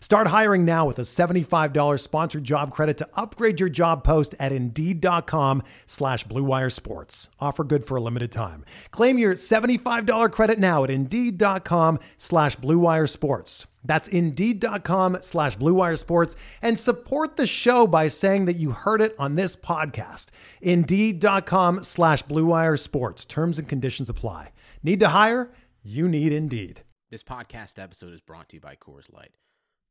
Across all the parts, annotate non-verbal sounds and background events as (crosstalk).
Start hiring now with a $75 sponsored job credit to upgrade your job post at Indeed.com slash BlueWire Sports. Offer good for a limited time. Claim your $75 credit now at Indeed.com slash BlueWire Sports. That's Indeed.com slash BlueWire Sports and support the show by saying that you heard it on this podcast. Indeed.com slash BlueWire Sports. Terms and conditions apply. Need to hire? You need Indeed. This podcast episode is brought to you by Coors Light.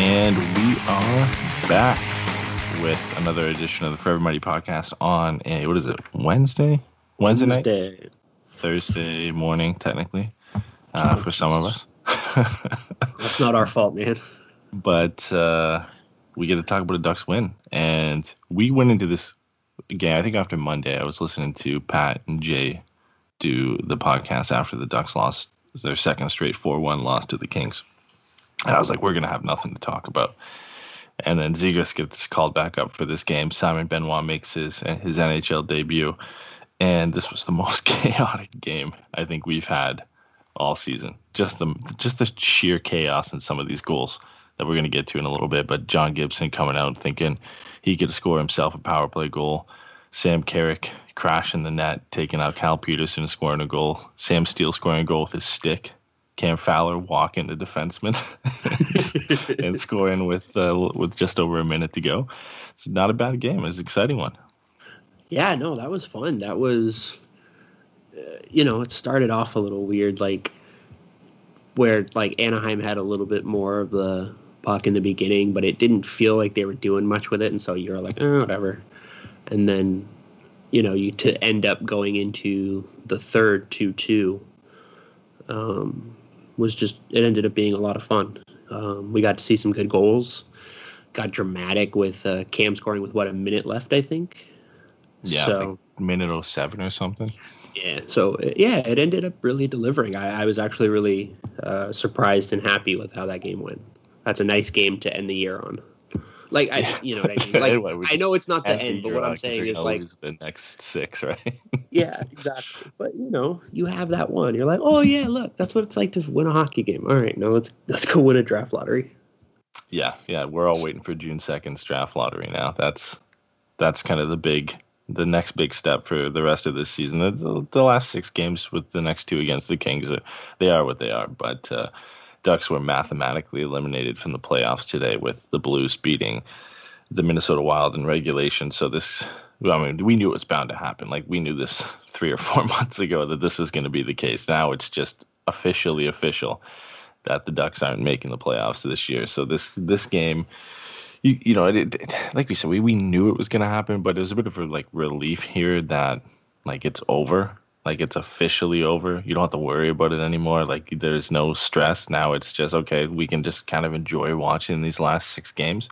And we are back with another edition of the Forever Mighty podcast on a what is it Wednesday? Wednesday night? Thursday morning technically uh, for some of us. (laughs) That's not our fault, man. but uh, we get to talk about a Ducks win. And we went into this game I think after Monday I was listening to Pat and Jay do the podcast after the Ducks lost their second straight 4-1 loss to the Kings and I was like we're gonna have nothing to talk about and then Zegras gets called back up for this game. Simon Benoit makes his his NHL debut, and this was the (laughs) most chaotic game I think we've had all season. Just the just the sheer chaos in some of these goals that we're going to get to in a little bit. But John Gibson coming out thinking he could score himself a power play goal. Sam Carrick crashing the net, taking out Cal Petersen and scoring a goal. Sam Steele scoring a goal with his stick. Cam Fowler walking the defenseman (laughs) and, and scoring with uh, with just over a minute to go. It's not a bad game. It's an exciting one. Yeah, no, that was fun. That was, uh, you know, it started off a little weird, like where like Anaheim had a little bit more of the puck in the beginning, but it didn't feel like they were doing much with it, and so you're like, oh, whatever. And then, you know, you to end up going into the third two-two. Um, was just it ended up being a lot of fun. Um, we got to see some good goals. Got dramatic with uh, Cam scoring with what a minute left, I think. Yeah, So- like minute 07 or something. Yeah. So yeah, it ended up really delivering. I, I was actually really uh, surprised and happy with how that game went. That's a nice game to end the year on. Like I, you know what I mean. Anyway, (laughs) we Like I know it's not the End but what I'm saying is like, the next six, (laughs) right? yeah, exactly. But you know, you have that one. You're like, oh yeah, look, that's what it's like to win a hockey game. All right, now let's let's go win a draft lottery. yeah, yeah. We're all waiting for June 2nd's draft lottery now. That's that's kind of the big, the next big step for the rest of this season. The, the, the last six games with the next two against the Kings, they are what they are. But uh, Ducks were mathematically eliminated from the playoffs today with the Blues beating the Minnesota Wild in regulation. So this, I mean, we knew it was bound to happen. Like we knew this (laughs) three or four (laughs) months ago that this was going to be the case. Now it's just officially official that the Ducks aren't making the playoffs this year. So this this game, you you know, it, it, like we said, we, we knew it was going to happen, but it was a bit of a like relief here that like it's over. Like it's officially over. You don't have to worry about it anymore. Like there's no stress. Now it's just okay, we can just kind of enjoy watching these last six games.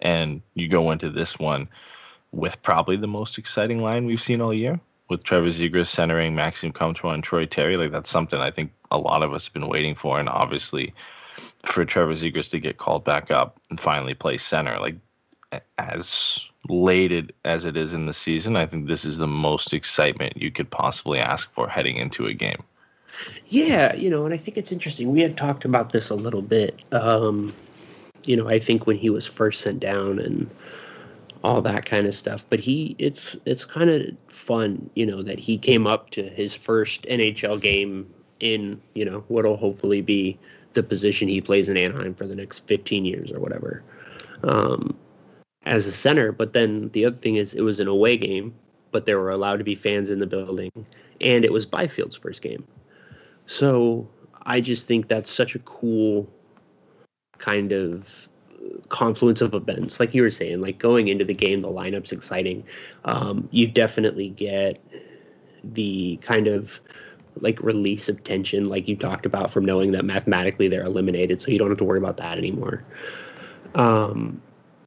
And you go into this one with probably the most exciting line we've seen all year with Trevor Zegras centering Maxime Comtois and Troy Terry. Like that's something I think a lot of us have been waiting for. And obviously for Trevor Zegras to get called back up and finally play center, like as late as it is in the season, I think this is the most excitement you could possibly ask for heading into a game. Yeah, you know, and I think it's interesting. We had talked about this a little bit. Um, you know, I think when he was first sent down and all that kind of stuff, but he it's it's kind of fun, you know, that he came up to his first NHL game in, you know, what'll hopefully be the position he plays in Anaheim for the next 15 years or whatever. Um, as a center. But then the other thing is, it was an away game, but there were allowed to be fans in the building, and it was Byfield's first game. So I just think that's such a cool kind of confluence of events. Like you were saying, like going into the game, the lineup's exciting. Um, you definitely get the kind of like release of tension, like you talked about, from knowing that mathematically they're eliminated, so you don't have to worry about that anymore. Um,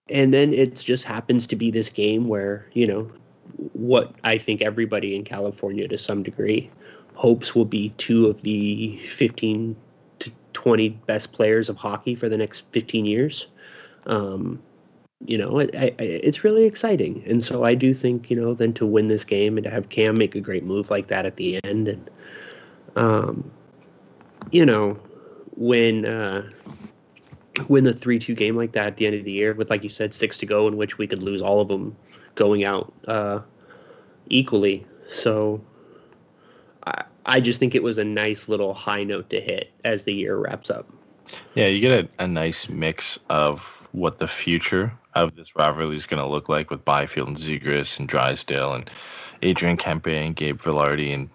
and then it just happens to be this game where you know what I think everybody in California to some degree hopes will be two of the 15 to 20 best players of hockey for the next 15 years. Um, you know, it, I, it's really exciting. And so I do think, you know, then to win this game and to have Cam make a great move like that at the end. And, um, you know, when, uh, win three two game like that at the end of the year with like you said six to go in which we could lose all of them going out uh, equally. So I I just think it was a nice little high note to hit as the year wraps up. Yeah, you get a, a nice mix of what the future of this rivalry is going to look like with Byfield and Zegras and Drysdale and Adrian Kempe and Gabe Vilardi and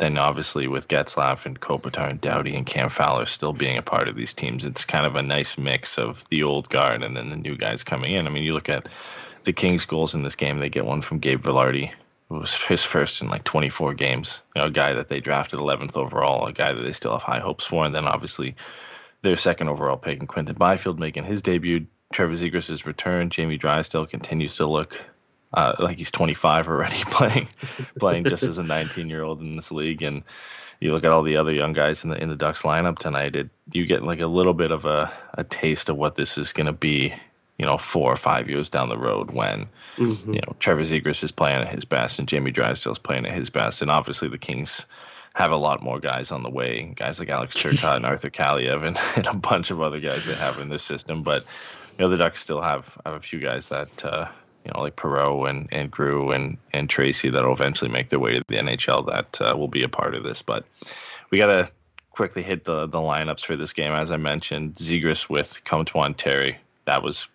then obviously with Getzlaf and Kopitar and Doughty and Cam Fowler still being a part of these teams, it's kind of a nice mix of the old guard and then the new guys coming in. I mean, you look at the Kings' goals in this game; they get one from Gabe Vilardi. It was his first in like 24 games. You know, a guy that they drafted 11th overall, a guy that they still have high hopes for, and then obviously their second overall pick and Quinton Byfield making his debut. Trevor Zegras' return. Jamie Drysdale continues to look uh, like he's 25 already (laughs) playing playing just as a 19 year old in this league. And you look at all the other young guys in the in the Ducks lineup tonight it you get like a little bit of a, a taste of what this is going to be you know four or five years down the road when mm-hmm. you know Trevor Zegras is playing at his best and Jamie Drysdale's playing at his best. And obviously the Kings have a lot more guys on the way guys like Alex Turcotte and Arthur Kaliyev and, (laughs) and a bunch of other guys they have in their system. But you know the Ducks still have have a few guys that uh, you know, like Perreault and, and Groulx and, and Tracey that'll eventually make their way to the NHL that uh, will be a part of this. But we got to quickly hit the, the lineups for this game. As I mentioned, Zegras with Comtois Terry. That was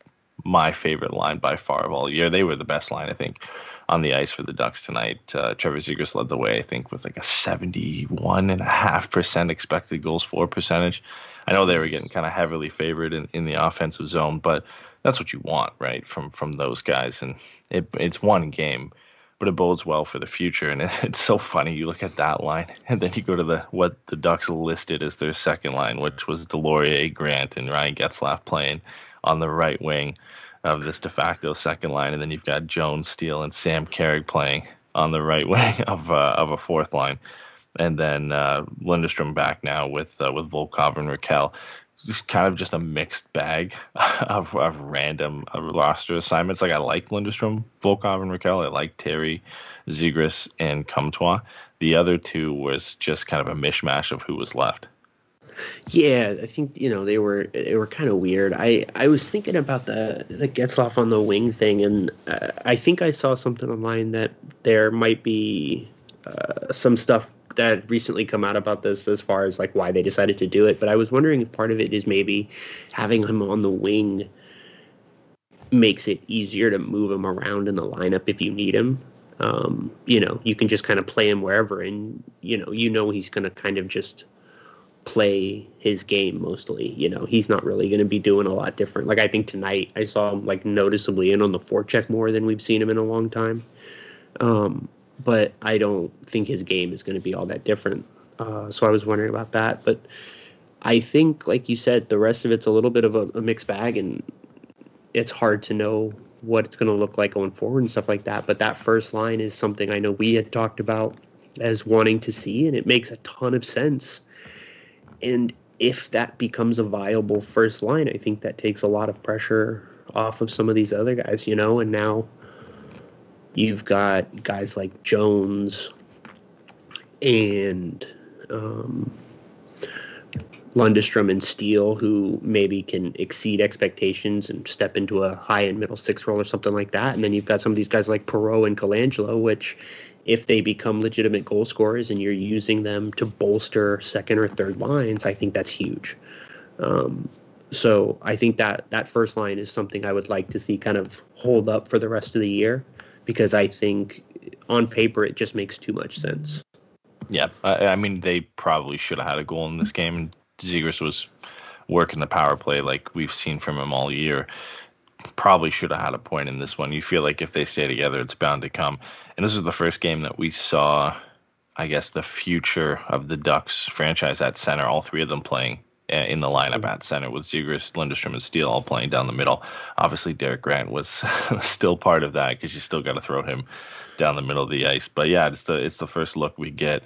my favorite line by far of all year. They were the best line, I think, on the ice for the Ducks tonight. Uh, Trevor Zegras led the way, I think, with like a 71.5% expected goals for percentage. I know they were getting kind of heavily favored in, in the offensive zone, but that's what you want, right? From from those guys, and it, it's one game, but it bodes well for the future. And it, (laughs) it's so funny. You look at that line, (laughs) and then you go to the what the Ducks listed as their second line, which was Deslauriers, Grant, and Ryan Getzlaf playing on the right wing of this de facto second line, and then you've got Jones, Steele, and Sam Carrick playing on the right (laughs) wing of uh, of a fourth line and then uh, Lundestrom back now with uh, with Volkov and Rakell kind of just a mixed bag (laughs) of, of random uh, roster assignments. Like I like Lindstrom, Volkov, and Rakell. I like Terry, Zegras, and Comtois. The other two was just kind of a mishmash of who was left. Yeah, I think you know they were they were kind of weird. I I was thinking about the the Getzlaf on the wing thing, and uh, I think I saw something online that there might be uh, some stuff that recently come out about this as far as like why they decided to do it. But I was wondering if part of it is maybe having him on the wing makes it easier to move him around in the lineup if you need him. Um, you know, you can just kind of play him wherever, and you know, you know he's going to kind of just play his game mostly. You know, he's not really going to be doing a lot different. Like I think tonight I saw him like noticeably in on the forecheck more than we've seen him in a long time. Um, but I don't think his game is going to be all that different. Uh, so I was wondering about that. But I think, like you said, the rest of it's a little bit of a, a mixed bag, and it's hard to know what it's going to look like going forward and stuff like that. But that first line is something I know we had talked about as wanting to see, and it makes a ton of sense. And if that becomes a viable first line, I think that takes a lot of pressure off of some of these other guys, you know, and now you've got guys like Jones and um, Lundestrom and Steele who maybe can exceed expectations and step into a high end middle six role or something like that. And then you've got some of these guys like Perreault and Colangelo, which if they become legitimate goal scorers and you're using them to bolster second or third lines, I think that's huge. Um, so I think that that first line is something I would like to see kind of hold up for the rest of the year because I think on paper it just makes too much sense. Yeah, I, I mean they probably should have had a goal in this game. Zegras was working the power play like we've seen from him all year. Probably should have had a point in this one. You feel like if they stay together, it's bound to come. And this is the first game that we saw, I guess, the future of the Ducks franchise at center. All three of them playing in the lineup at center with Zegras, Lindstrom, and Steele all playing down the middle. Obviously, Derek Grant was (laughs) still part of that because you still got to throw him down the middle of the ice. But yeah, it's the it's the first look we get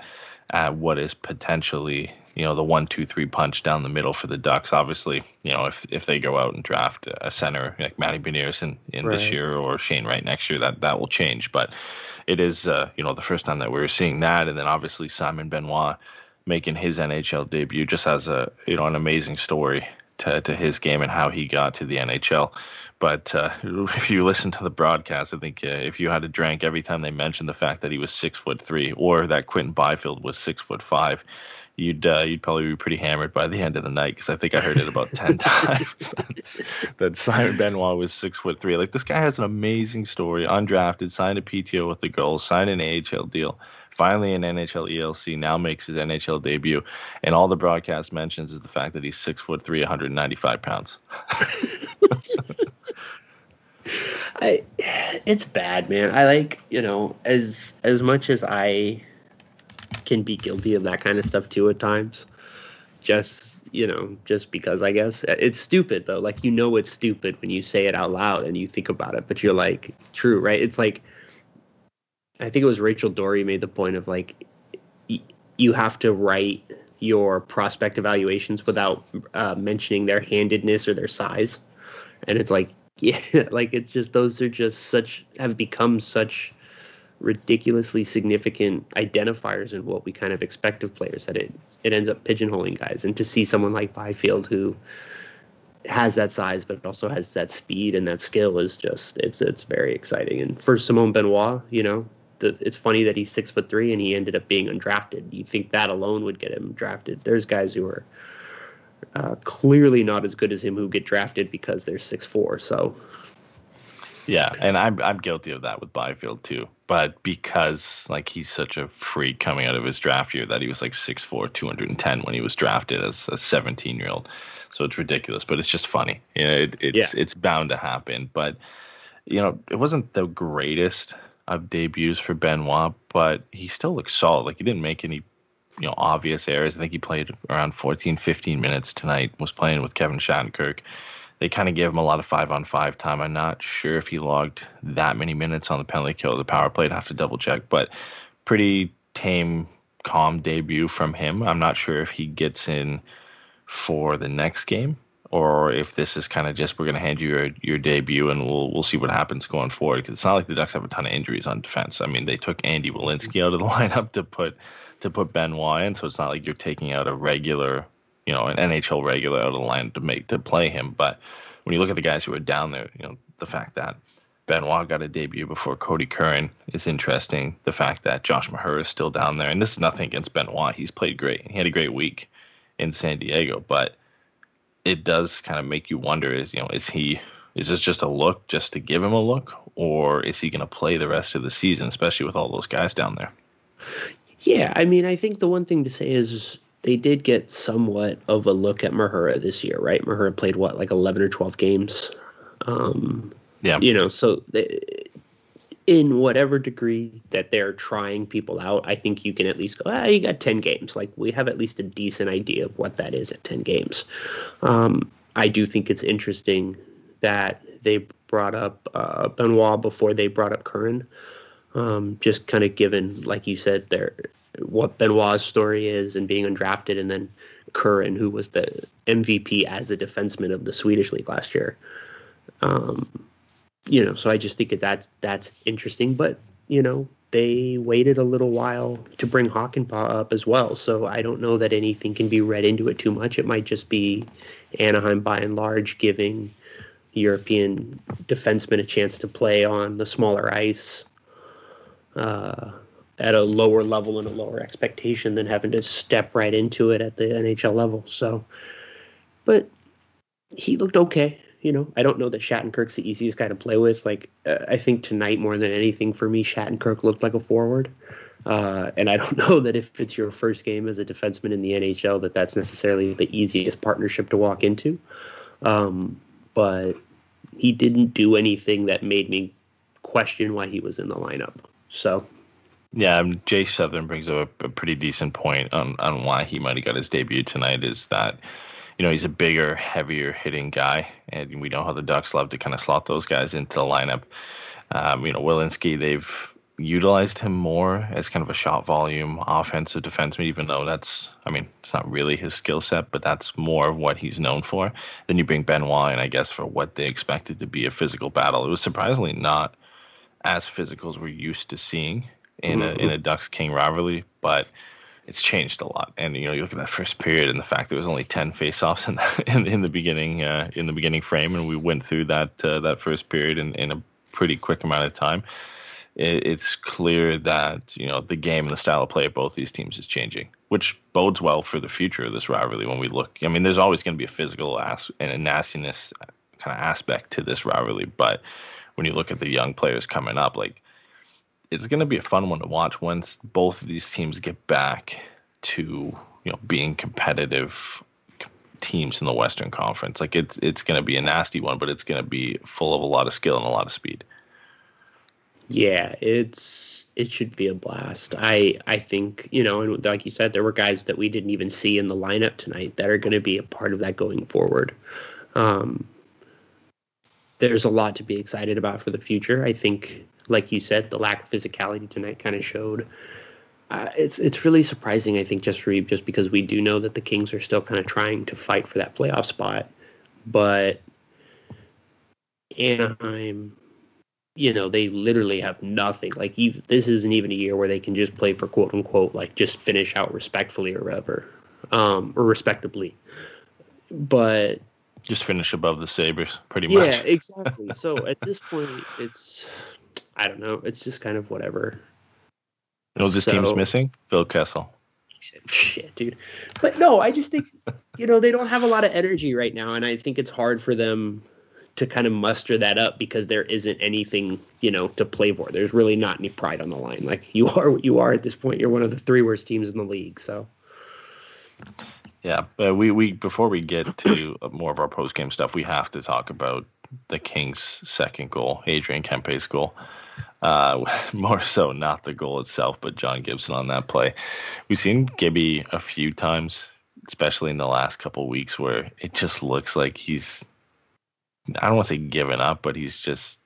at what is potentially you know the one two three punch down the middle for the Ducks. Obviously, you know if if they go out and draft a center like Matty Beniers in, in right. this year or Shane Wright next year, that that will change. But it is uh, you know the first time that we are seeing that, and then obviously Simon Benoit making his NHL debut just has a you know an amazing story to, to his game and how he got to the NHL. But uh, (laughs) if you listen to the broadcast, I think uh, if you had a drink every time they mentioned the fact that he was six foot three or that Quinton Byfield was six foot five, you'd uh, you'd probably be pretty hammered by the end of the night because I think I heard it about ten (laughs) times that Simon Benoit was six foot three. Like this guy has an amazing story, undrafted, signed a PTO with the Gulls, signed an AHL deal finally in NHL ELC, now makes his NHL debut, and all the broadcast mentions is the fact that he's six foot three, 195 pounds. (laughs) I, it's bad, man. I like you know as as much as I can be guilty of that kind of stuff too at times. Just you know, just because I guess it's stupid though. Like you know, it's stupid when you say it out loud and you think about it, but you're like, true, right? It's like I think it was Rachel Doerrie made the point of like y- you have to write your prospect evaluations without uh, mentioning their handedness or their size, and it's like (laughs) yeah, like it's just those are just such have become such ridiculously significant identifiers in what we kind of expect of players that it it ends up pigeonholing guys. And to see someone like Byfield who has that size but also has that speed and that skill is just it's it's very exciting. And for Simon Benoit you know the, it's funny that he's six foot three and he ended up being undrafted. You think that alone would get him drafted? There's guys who are uh, clearly not as good as him who get drafted because they're six four. So. Yeah, and I'm I'm guilty of that with Byfield too. But because like he's such a freak coming out of his draft year that he was like 6'4", 210 when he was drafted as a 17 year old. So it's ridiculous, but it's just funny. You know, it, it's yeah. it's bound to happen. But you know, it wasn't the greatest of debuts for Benoit, but he still looks solid. Like he didn't make any, you know, obvious errors. I think he played around 14, 15 minutes tonight. Was playing with Kevin Shattenkirk. They kind of gave him a lot of five on five time. I'm not sure if he logged that many minutes on the penalty kill or the power play. I'd have to double check, but pretty tame, calm debut from him. I'm not sure if he gets in for the next game or if this is kind of just we're going to hand you your, your debut and we'll we'll see what happens going forward because it's not like the Ducks have a ton of injuries on defense. I mean, they took Andy Welinski out of the (laughs) lineup to put to put Benoit in, so it's not like you're taking out a regular, you know, an NHL regular out of the line to make to play him. But when you look at the guys who are down there, you know, the fact that Benoit got a debut before Cody Curran is interesting. The fact that Josh Mahura is still down there, and this is nothing against Benoit. He's played great. He had a great week in San Diego, but it does kind of make you wonder is you know is he is this just a look just to give him a look? Or is he going to play the rest of the season especially with all those guys down there? Yeah i mean i think the one thing to say is they did get somewhat of a look at Mahura this year right? Mahura played what like 11 or 12 games? Um yeah. you know so they, in whatever degree that they're trying people out, I think you can at least go, ah, you got 10 games. Like, we have at least a decent idea of what that is at 10 games. Um, I do think it's interesting that they brought up uh, Benoit before they brought up Curran. Um, just kind of given, like you said, their what Benoit's story is and being undrafted, and then Curran, who was the MVP as a defenseman of the Swedish league last year. Um, you know, so I just think that that's that's interesting. But you know, they waited a little while to bring Hakanpää up as well. So I don't know that anything can be read into it too much. It might just be Anaheim by and large giving European defensemen a chance to play on the smaller ice uh, at a lower level and a lower expectation than having to step right into it at the NHL level. So, but he looked okay. You know, I don't know that Shattenkirk's the easiest guy to play with. Like, uh, I think tonight more than anything for me, Shattenkirk looked like a forward. Uh, and I don't (laughs) know that if it's your first game as a defenseman in the NHL, that that's necessarily the easiest partnership to walk into. Um, but he didn't do anything that made me question why he was in the lineup. So Yeah, Jay Southern brings up a, a pretty decent point on, on why he might have got his debut tonight. Is that you know he's a bigger, heavier hitting guy, and we know how the Ducks love to kind of slot those guys into the lineup. Um, you know, Welinski, they've utilized him more as kind of a shot volume offensive defenseman, even though that's, I mean, it's not really his skill set, but that's more of what he's known for. Then you bring Benoit in, I guess, for what they expected to be a physical battle. It was surprisingly not as physical as we're used to seeing in a in a Ducks King rivalry, but it's changed a lot. And you know, you look at that first period and the fact there was only ten faceoffs in the, (laughs) in, in the beginning uh, in the beginning frame, and we went through that uh, that first period in, in a pretty quick amount of time. It, it's clear that you know the game and the style of play of both these teams is changing, which bodes well for the future of this rivalry. When we look, I mean, there's always going to be a physical as- and a nastiness kind of aspect to this rivalry, but when you look at the young players coming up, like it's going to be a fun one to watch once both of these teams get back to you know being competitive teams in the Western Conference. Like it's it's going to be a nasty one, but it's going to be full of a lot of skill and a lot of speed. Yeah, it's it should be a blast. I I think you know, and like you said, there were guys that we didn't even see in the lineup tonight that are going to be a part of that going forward. Um, there's a lot to be excited about for the future. I think, like you said, the lack of physicality tonight kind of showed. Uh, it's it's really surprising. I think just for you, just because we do know that the Kings are still kind of trying to fight for that playoff spot, but Anaheim, you know, they literally have nothing. Like even, this isn't even a year where they can just play for quote unquote like just finish out respectfully or whatever, um, or respectably. But Just finish above the Sabres, pretty yeah, much. Yeah, (laughs) exactly. So at this point, it's I don't know. It's just kind of whatever. You know, this team's missing Phil Kessel. Shit, dude. But no, I just think (laughs) you know they don't have a lot of energy right now, and I think it's hard for them to kind of muster that up because there isn't anything you know to play for. There's really not any pride on the line. Like you (laughs) are what you are at this point. You're one of the three worst teams in the league. So Yeah, but we, we before we get to more of our post game stuff, we have to talk about the Kings' second goal, Adrian Kempe's goal. Uh, (laughs) more so, not the goal itself, but John Gibson on that play. We've seen Gibby a few times, especially in the last couple weeks, where it just looks like he's I don't want to say given up, but he's just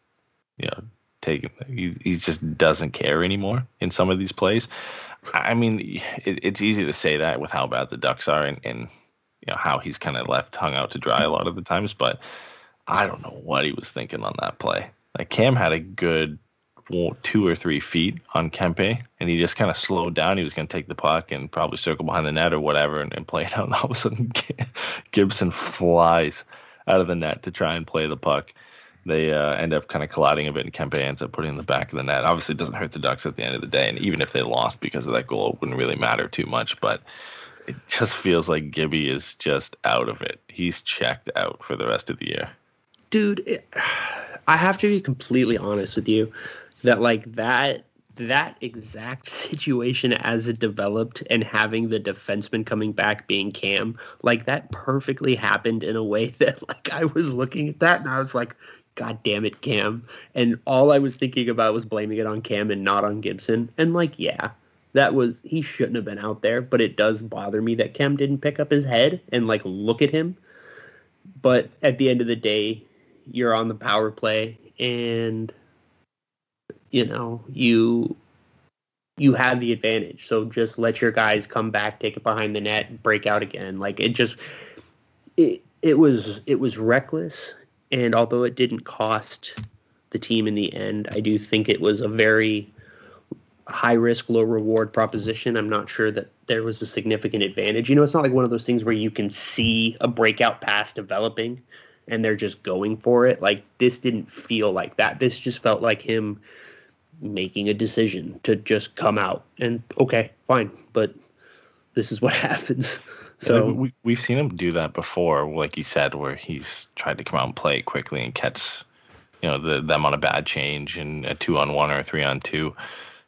you know taking he, he just doesn't care anymore in some of these plays. I mean, it, it's easy to say that with how bad the Ducks are and, and you know how he's kind of left hung out to dry a lot of the times, but I don't know what he was thinking on that play. Like Cam had a good two or three feet on Kempe, and he just kind of slowed down. He was going to take the puck and probably circle behind the net or whatever, and, and play it out. And all of a sudden, (laughs) Gibson flies out of the net to try and play the puck. They uh, end up kind of colliding a bit, and Kempe ends up putting in the back of the net. Obviously, it doesn't hurt the Ducks at the end of the day, and even if they lost because of that goal, it wouldn't really matter too much. But it just feels like Gibby is just out of it. He's checked out for the rest of the year. dude it, (sighs) i have to be completely honest with you that like that that exact (laughs) situation as it developed and having the defenseman coming back being cam like that perfectly happened in a way (laughs) that like i was looking at that and i was like God damn it, Cam. And all I was thinking about was blaming it on Cam and not on Gibson. And like, yeah, that was he shouldn't have been out there, but it does bother me that Cam didn't pick up his head and like look at him. But at the end of the day, you're on the power play and you know, you you have the advantage. So just let your guys come back, take it behind the net, break out again. Like it just it it was it was reckless and although it didn't cost the team in the end, I do think it was a very high risk, low reward proposition. I'm not sure that there was a significant advantage. You know, it's not like one of those things where you can see a breakout pass developing and they're just going for it. Like this didn't feel like that. This just felt like him making a decision to just come out and okay, fine, but this is what (laughs) happens. So we, we've seen him do that before, like you said, where he's tried to come out and play quickly and catch, you know, the, them on a bad change and a two on one or a three on two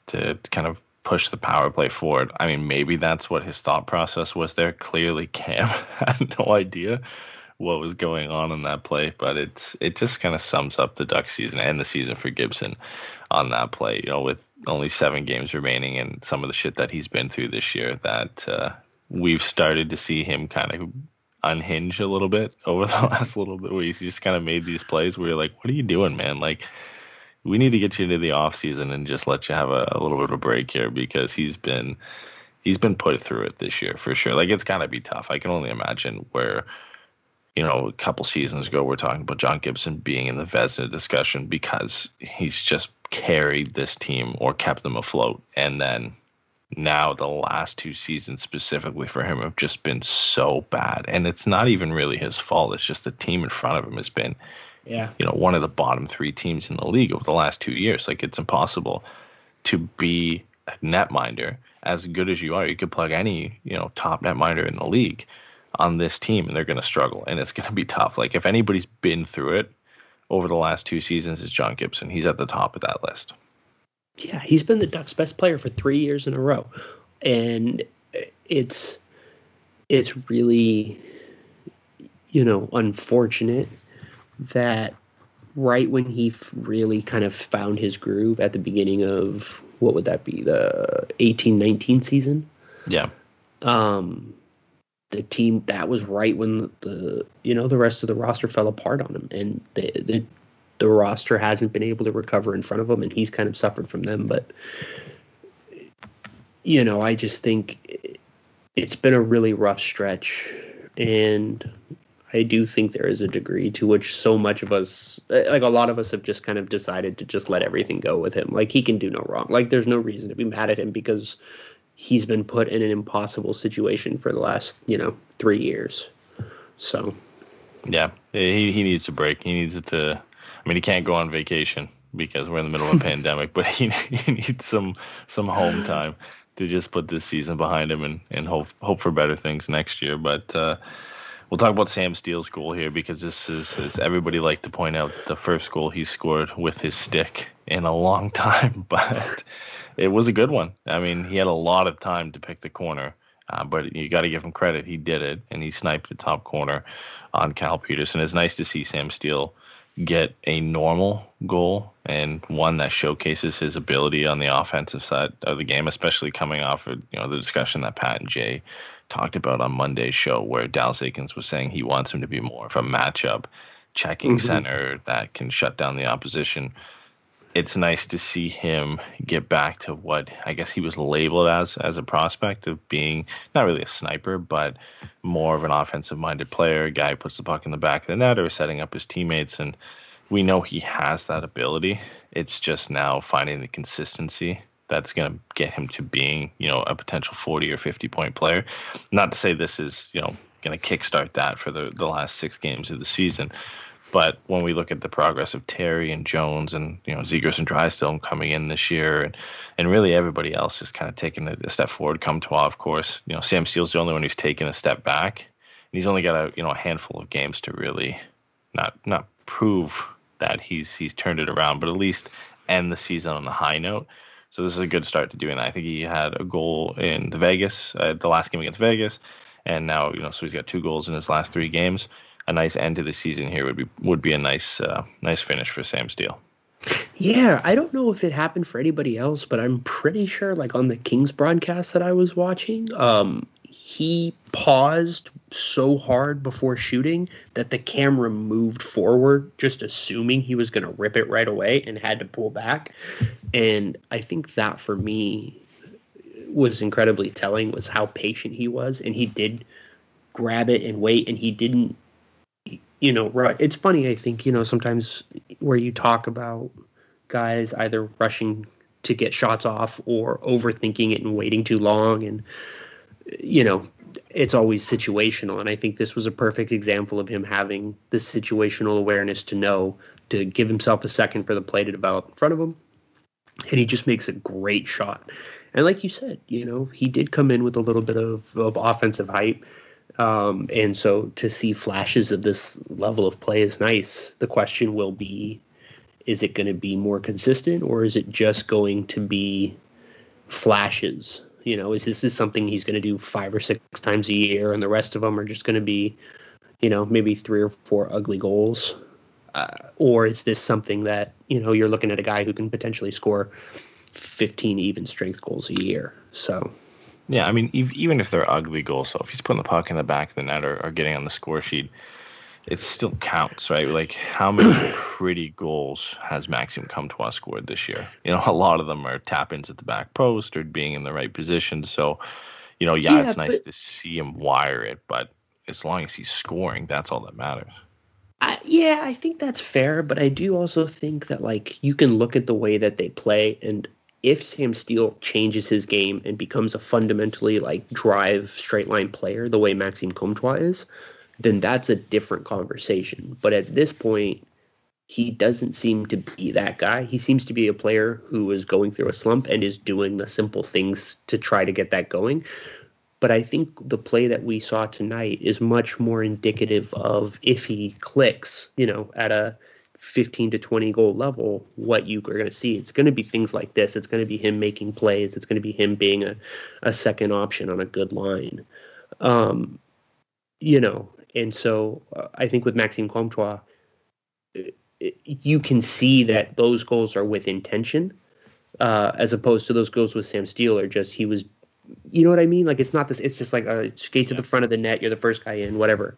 to kind of push the power play forward. I mean, maybe that's what his thought process was there. Clearly, Cam (laughs) had no idea what was going on in that play, but it's it just kind of sums up the Duck season and the season for Gibson on that play. You know, with only seven games remaining and some of the shit that he's been through this year, that uh, we've started to see him kind of unhinge a little bit (laughs) over the last little bit, where he's just kind of made these plays where you're like, "What are you doing, man?" Like we need to get you into the off season and just let you have a, a little bit of a break here because he's been he's been put through it this year for sure. Like it's gotta be tough. I can only imagine where you know, a couple seasons ago, we're talking about John Gibson being in the Vezina discussion because he's just carried this team or kept them afloat. And then now the last two seasons specifically for him have just been so bad. And it's not even really his fault. It's just the team in front of him has been, yeah, you know, one of the bottom three teams in the league over the last two years. Like it's impossible to be a netminder as good as you are. You could plug any, you know, top netminder in the league on this team and they're going to struggle and it's going to be tough. Like if anybody's been through it over the last two seasons, it's John Gibson. He's at the top of that list. Yeah, he's been the Ducks' best player for three years in a row, and it's it's really you know unfortunate that right when he really kind of found his groove at the beginning of what would that be the 18-19 season yeah um the team that was right when the, you know the rest of the roster fell apart on him. And the, the the roster hasn't been able to recover in front of him and he's kind of suffered from them. But you know I just think it's been a really rough stretch. And I do think there is a degree to which so much of us like a lot of us have just kind of decided to just let everything go with him. Like he can do no wrong. Like there's no reason to be mad at him because he's been put in an impossible situation for the last you know three years. So, yeah, he he needs a break. He needs it to. I mean, he can't go on vacation because we're in the middle of a (laughs) pandemic, but he, he needs some some home time to just put this season behind him and, and hope hope for better things next year. But uh, we'll talk about Sam Steele's goal here because this is, as everybody like to point out, the first goal he scored with his stick in a long (laughs) time. But it was a good one. I mean, he had a lot of time to pick the corner, uh, but you got to give him credit. He did it, and he sniped the top corner on Cal Petersen. It's nice to see Sam Steele get a normal goal and one that showcases his ability on the offensive side of the game, especially coming off of you know the discussion that Pat and Jay talked about on Monday's show, where Dallas Eakins was saying he wants him to be more of a matchup checking mm-hmm. center that can shut down the opposition it's nice to see him get back to what I guess he was labeled as as a prospect of being not really a sniper, but more of an offensive minded player, a guy who puts the puck in the back of the net or setting up his teammates. And we know he has that ability. It's just now finding the consistency that's going to get him to being, you know, a potential 40 or 50 point player. Not to say this is, you know, going to kickstart that for the, the last six games of the season, but when we look at the progress of Terry and Jones and you know Zegras and Drysdale coming in this year, and and really everybody else is kind of taking a, a step forward. Come Comtois, of course, you know Sam Steele's the only one who's taken a step back, and he's only got a you know a handful of games to really not not prove that he's he's turned it around, but at least end the season on a high note. So this is a good start to doing that. I think he had a goal in the Vegas, uh, the last game against Vegas, and now you know so he's got two goals in his last three games. A nice end to the season here would be would be a nice uh, nice finish for Sam Steele. Yeah, I don't know if it happened for anybody else, but I'm pretty sure, like on the Kings broadcast that I was watching, um, he paused so hard before shooting that the camera moved forward, just assuming he was going to rip it right away and had to pull back. And I think that for me was incredibly telling was how patient he was, and he did grab it and wait, and he didn't you know, right. It's funny, I think, you know, sometimes where you talk about guys either rushing to get shots off or overthinking it and waiting too long. And, you know, it's always situational. And I think this was a perfect example of him having the situational awareness to know to give himself a second for the play to develop in front of him. And he just makes a great shot. And like you said, you know, he did come in with a little bit of, of offensive hype um, and so to see flashes of this level of play is nice. The question will be is it going to be more consistent or is it just going to be flashes? You know, is this is something he's going to do five or six times a year and the rest of them are just going to be, you know, maybe three or four ugly goals? Uh, or is this something that, you know, you're looking at a guy who can potentially score 15 even strength goals a year? So yeah, I mean, even if they're ugly goals, so if he's putting the puck in the back of the net or, or getting on the score sheet, it still counts, right? Like, how many (clears throat) pretty goals has Maxime Comtois scored this year? You know, (laughs) a lot of them are tap ins at the back post or being in the right position. So, you know, yeah, yeah it's nice to see him wire it, but as long as he's scoring, that's all that matters. I, yeah, I think that's fair, but I do also think that like you can look at the way that they play, and if Sam Steele changes his game and becomes a fundamentally like drive straight line player the way Maxime Comtois is, then that's a different conversation. But at this point, he doesn't seem to be that guy. He seems to be a player who is going through a slump and is doing the simple things to try to get that going. But I think the play that we saw tonight is much more indicative of if he clicks, you know, at a 15 to 20 goal level, what you are going to see. It's going to be things like this. It's going to be him making plays. It's going to be him being a, a second option on a good line. Um, you know, and so uh, I think with Maxime Comtois, it, it, you can see that those goals are with intention, uh, as opposed to those goals with Sam Steele are just he was, you know what I mean? Like it's not this. It's just like a skate to the front of the net. You're the first guy in, whatever.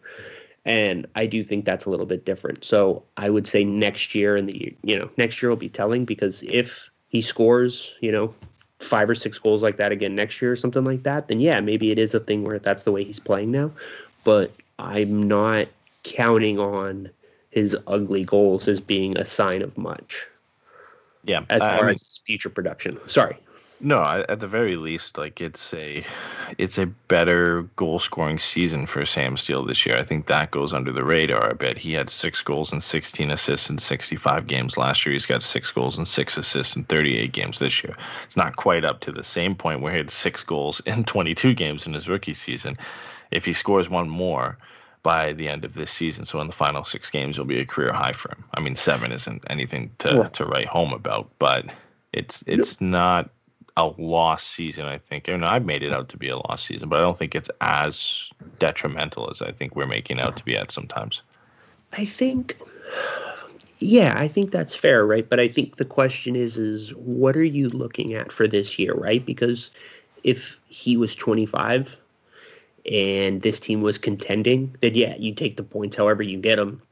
And I do think that's a little bit different. So I would say next year and the you know next year will be telling because if he scores you know five or six goals like that again next year or something like that, then yeah, maybe it is a thing where that's the way he's playing now. But I'm not counting on his ugly goals as being a sign of much. Yeah, as far I mean, as future production. Sorry. No, at the very least, like it's a it's a better goal scoring season for Sam Steele this year. I think that goes under the radar a bit. He had six goals and 16 assists in 65 games last year. He's got six goals and six assists in 38 games this year. It's not quite up to the same point where he had six goals in 22 games in his rookie season. If he scores one more by the end of this season, so in the final six games, it'll be a career high for him. I mean, seven isn't anything to yeah. to write home about, but it's it's not a lost season. I think, and I've made it out to be a lost season, but I don't think it's as detrimental as I think we're making out to be at sometimes. I think, yeah, I think that's fair, right? But I think the question is, is what are you looking at for this year, right? Because if he was 25 and this team was contending, then yeah, you take the points however you get them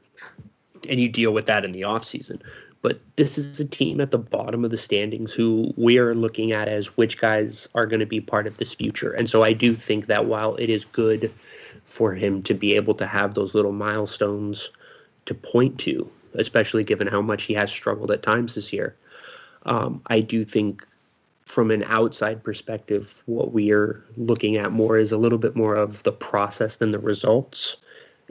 and you deal with that in the offseason. But this is a team at the bottom of the standings who we are looking at as which guys are going to be part of this future. And so I do think that while it is good for him to be able to have those little milestones to point to, especially given how much he has struggled at times this year, um, I do think from an outside perspective, what we are looking at more is a little bit more of the process than the results.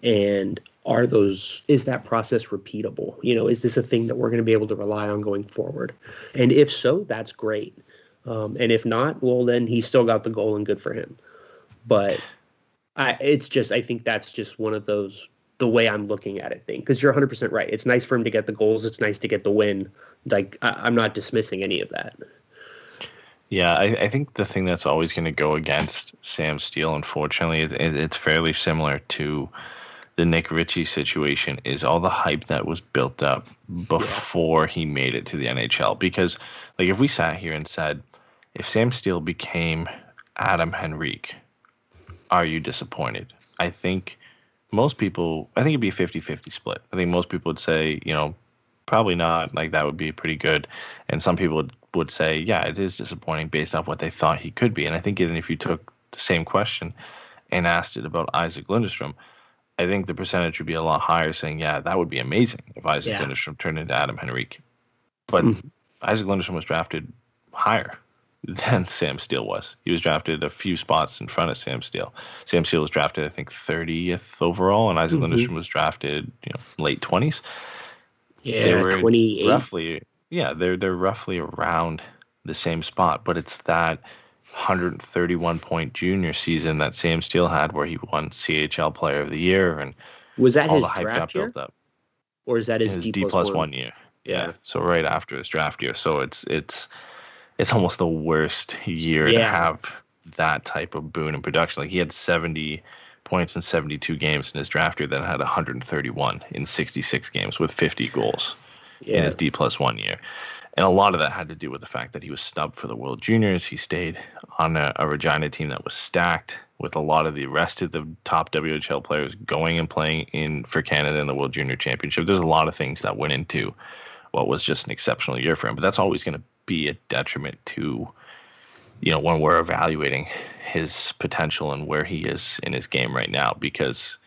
And are those is that process repeatable? You know is this a thing that we're going to be able to rely on going forward? And if so that's great. Um, and if not well then he's still got the goal and good for him. But I, it's just i think that's just one of those the way i'm looking at it thing because you're 100% right. It's nice for him to get the goals. It's nice to get the win. Like I, i'm not dismissing any of that. Yeah, I, I, think the thing that's always going to go against Sam Steele, unfortunately, it, it, it's fairly similar to the Nick Ritchie situation is all the hype that was built up before he made it to the NHL. Because, like, if we sat here and said, if Sam Steele became Adam Henrique, are you disappointed? I think most people, I think it'd be a 50 50 split. I think most people would say, you know, probably not. Like, that would be pretty good. And some people would, would say, yeah, it is disappointing based off what they thought he could be. And I think even if you took the same question and asked it about Isac Lundestrom, I think the percentage would be a lot higher saying, yeah, that would be amazing if Isac Yeah. Lundestrom turned into Adam Henrique. But Mhm. Isac Lundestrom was drafted higher (laughs) than Sam Steele was. He was drafted a few spots in front of Sam Steele. Sam Steele was drafted, I think, 30th overall, and Isac Mhm. Lundestrom was drafted, you know, late 20s. Yeah, they were 28. roughly, yeah, they're they're roughly around the same spot, but it's that 131 point junior season that Sam Steele had where he won CHL Player of the Year and Was that all his the hype got draft year? built up. Or is that his, His D, D plus, one? one year. Yeah. So right after his draft year. So it's it's it's almost the worst year to have that type of boon in production. Like he had 70 points in 72 games in his draft year, then had 131 in 66 games with 50 goals in his D plus one year. And a lot of that had to do with the fact that he was snubbed for the World Juniors. He stayed on a, a Regina team that was stacked with a lot of the rest of the top WHL players going and playing in for Canada in the World Junior Championship. There's a lot of things that went into what was just an exceptional year for him. But that's always going to be a detriment to, you know, when we're evaluating his potential and where he is in his game right now. Because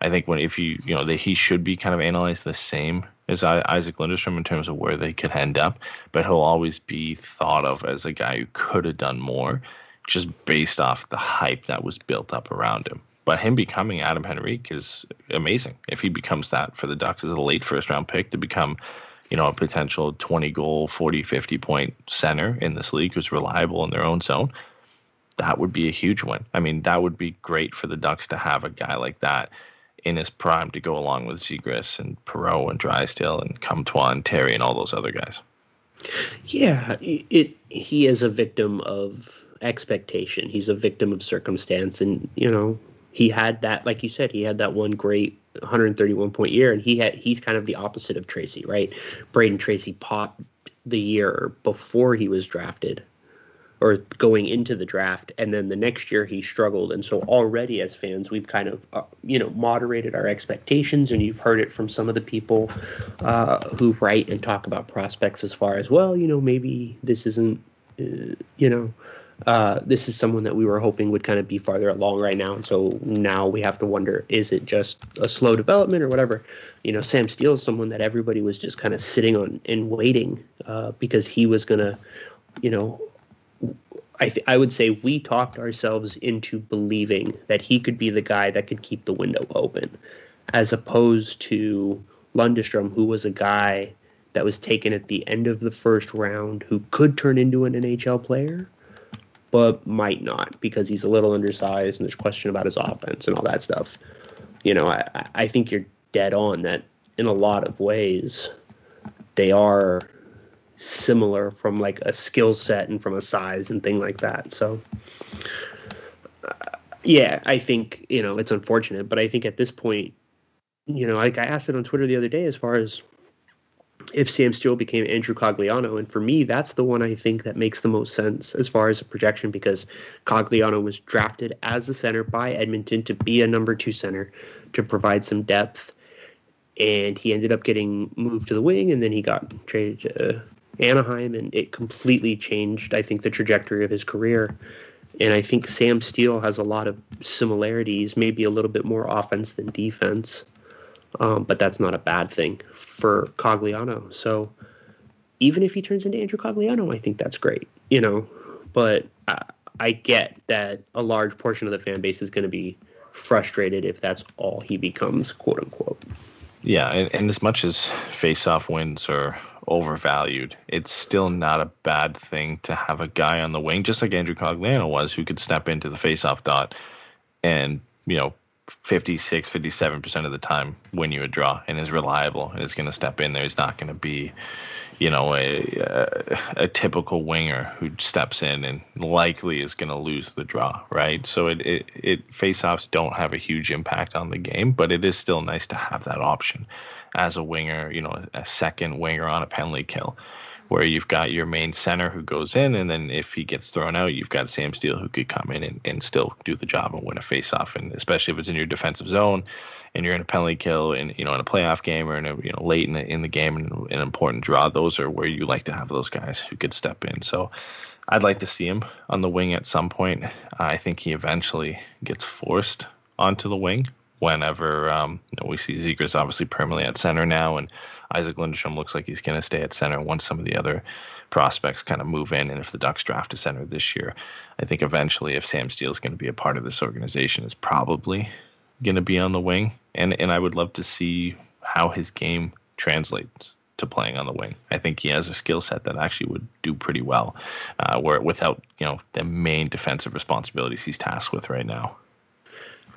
I think when if you you know that he should be kind of analyzed the same as Isac Lundestrom in terms of where they could end up, but he'll always be thought of as a guy who could have done more, just based off the hype that was built up around him. But him becoming Adam Henrique is amazing. If he becomes that for the Ducks as a late first round pick to become, you know, a potential 20 goal, 40, 50 point center in this league who's reliable in their own zone, that would be a huge win. I mean, that would be great for the Ducks to have a guy like that in his prime to go along with Zegras and Perreault and Drysdale and Comtois Terry and all those other guys. Yeah, it, it he is a victim of expectation. He's a victim of circumstance, and you know he had that, like you said, he had that one great 131 point year, and he had he's kind of the opposite of Tracey, right? Brayden Tracey popped the year before he was drafted, or going into the draft, and then the next year he struggled, and so already as fans we've kind of uh, you know moderated our expectations, and you've heard it from some of the people uh, who write and talk about prospects as far as well, you know maybe this isn't uh, you know uh, this is someone that we were hoping would kind of be farther along right now. And so now we have to wonder, is it just a slow development or whatever? You know, Sam Steele is someone that everybody was just kind of sitting on and waiting uh, because he was going to, you know, I, th- I would say we talked ourselves into believing that he could be the guy that could keep the window open, as opposed to Lundestrom, who was a guy that was taken at the end of the first round who could turn into an NHL player, but might not because he's a little undersized and there's question about his offense and all that stuff. You know, I, I- I think you're dead on that in a lot of ways they are similar from like a skill set and from a size and thing like that. So uh, yeah, I think, you know, it's unfortunate, but I think at this point, you know, like I asked it on Twitter the other day as far as if Sam Steele became Andrew Cogliano. And for me, that's the one I think that makes the most sense as far as a projection because Cogliano was drafted as a center by Edmonton to be a number two center to provide some depth. And he ended up getting moved to the wing and then he got traded to Anaheim and it completely changed, I think, the trajectory of his career. And I think Sam Steele has a lot of similarities, maybe a little bit more offense than defense um, but that's not a bad thing for Cogliano. So even if he turns into Andrew Cogliano, I think that's great, you know. But I, I get that a large portion of the fan base is going to be frustrated if that's all he becomes, quote unquote. Yeah, and, and as much as face-off wins are overvalued, it's still not a bad thing to have a guy on the wing, just like Andrew Cogliano was, who could step into the face-off dot and you know 56, 57% of the time win you a draw and is reliable and is going to step in there. He's not going to be, you know, a, a, a typical winger who steps in and likely is going to lose the draw, right? So it, it, it face-offs don't have a huge impact on the game, but it is still nice to have that option as a winger, you know, a second winger on a penalty kill where you've got your main center who goes in, and then if he gets thrown out, you've got Sam Steele who could come in and, and still do the job and win a face-off, And especially if it's in your defensive zone and you're in a penalty kill and you know in a playoff game or in a you know late in the, in the game and an important draw, those are where you like to have those guys who could step in. So I'd like to see him on the wing at some point. I think he eventually gets forced onto the wing whenever um, you know, we see Zegras obviously permanently at center now, and Isac Lundestrom looks like he's going to stay at center once some of the other prospects kind of move in. And if the Ducks draft a center this year, I think eventually, if Sam Steele is going to be a part of this organization, is probably going to be on the wing. And and I would love to see how his game translates to playing on the wing. I think he has a skill set that actually would do pretty well, uh, where without you know the main defensive responsibilities he's tasked with right now.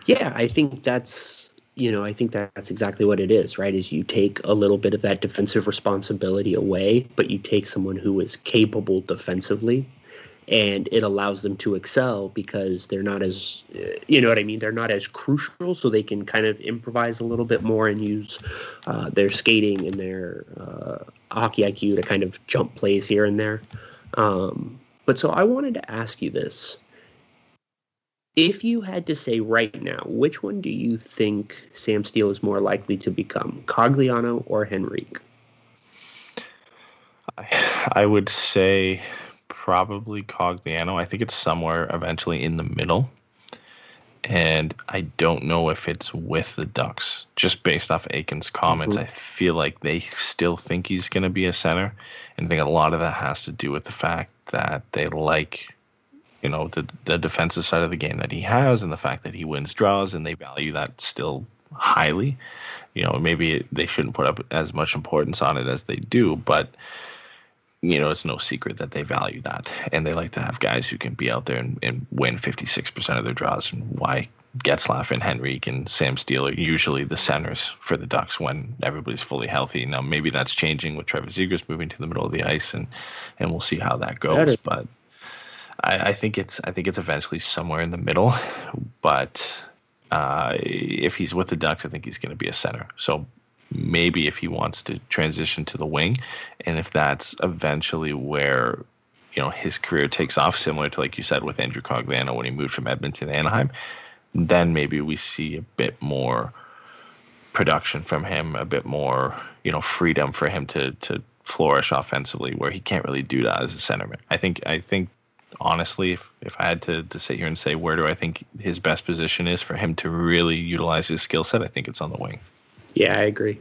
Yeah, I think that's you know I think that's exactly what it is, right? Is you take a little bit of that defensive responsibility away, but you take someone who is capable defensively, and it allows them to excel because they're not as you know what I mean. They're not as crucial, so they can kind of improvise a little bit more and use uh, their skating and their uh, hockey IQ to kind of jump plays here and there. Um, but so I wanted to ask you this if you had to say right now, which one do you think Sam Steele is more likely to become, Cogliano or Henrique? I would say probably Cogliano. I think it's somewhere eventually in the middle. And I don't know if it's with the Ducks. Just based off Eakins' comments, mm-hmm. I feel like they still think he's going to be a center. And I think a lot of that has to do with the fact that they like you know the the defensive side of the game that he has and the fact that he wins draws and they value that still highly you know maybe they shouldn't put up as much importance on it as they do but you know it's no secret that they value that and they like to have guys who can be out there and, and win 56% of their draws and why Getzlaf and Henrique and Sam Steele are usually the centers for the Ducks when everybody's fully healthy. Now maybe that's changing with Trevor Zegras moving to the middle of the ice, and and we'll see how that goes. But I, I think it's I think it's eventually somewhere in the middle, but uh, if he's with the Ducks, I think he's going to be a center. So maybe if he wants to transition to the wing, and if that's eventually where you know his career takes off, similar to like you said with Andrew Cogliano when he moved from Edmonton to Anaheim, then maybe we see a bit more production from him, a bit more you know freedom for him to to flourish offensively, where he can't really do that as a centerman. I think I think honestly, if, if I had to, to sit here and say where do I think his best position is for him to really utilize his skill set, I think it's on the wing. Yeah, I agree.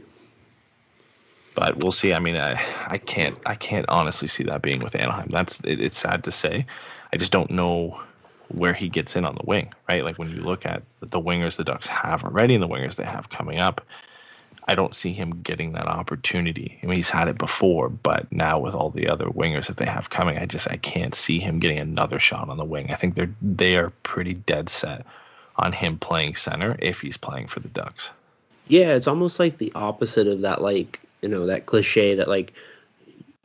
But we'll see. I mean, I, I can't I can't honestly see that being with Anaheim. That's it, it's sad to say. I just don't know where he gets in on the wing, right? Like when you look at the wingers the Ducks have already and the wingers they have coming up, I don't see him getting that opportunity. I mean, he's had it before, but now with all the other wingers that they have coming, I just I can't see him getting another shot on the wing. I think they're they are pretty dead set on him playing center if he's playing for the Ducks. Yeah, it's almost like the opposite of that like, you know, that cliche that like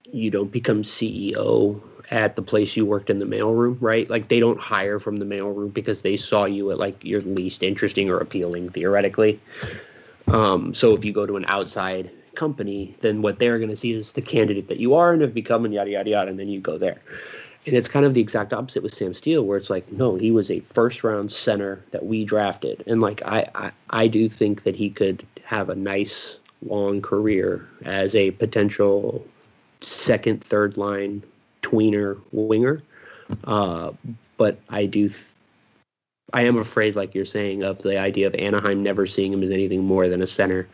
you don't become CEO at the place you worked in the mailroom, right? Like they don't hire from the mailroom because they saw you at like your least interesting or appealing theoretically. Um, so if you go to an outside company, then what they're going to see is the candidate that you are and have become, and yada yada yada, and then you go there. And it's kind of the exact opposite with Sam Steele, where it's like, no, he was a first round center that we drafted, and like I, I, I do think that he could have a nice long career as a potential second, third line tweener winger. Uh, but I do th- I am afraid, like you're saying, of the idea of Anaheim never seeing him as anything more than a center,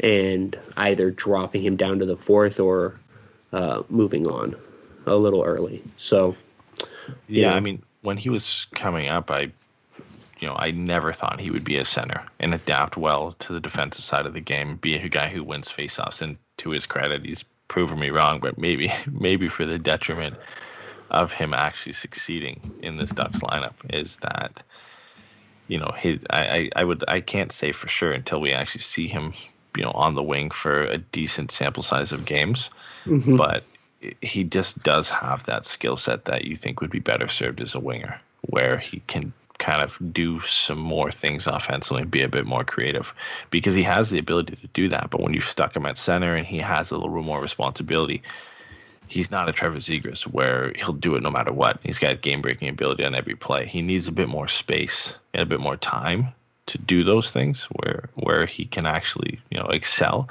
and either dropping him down to the fourth or uh, moving on a little early. So, yeah, know. I mean, when he was coming up, I, you know, I never thought he would be a center and adapt well to the defensive side of the game, be a guy who wins faceoffs. And to his credit, he's proven me wrong, but maybe, (laughs) maybe for the detriment of him actually succeeding in this Ducks lineup is that you know, his, I, I, I would I can't say for sure until we actually see him, you know, on the wing for a decent sample size of games. Mhm. But he just does have that skill set that you think would be better served as a winger, where he can kind of do some more things offensively and be a bit more creative because he has the ability to do that. But when you've stuck him at center and he has a little more responsibility, he's not a Trevor Zegras where he'll do it no matter what. He's got game breaking ability on every play. He needs a bit more space and a bit more time to do those things where where he can actually, you know, excel.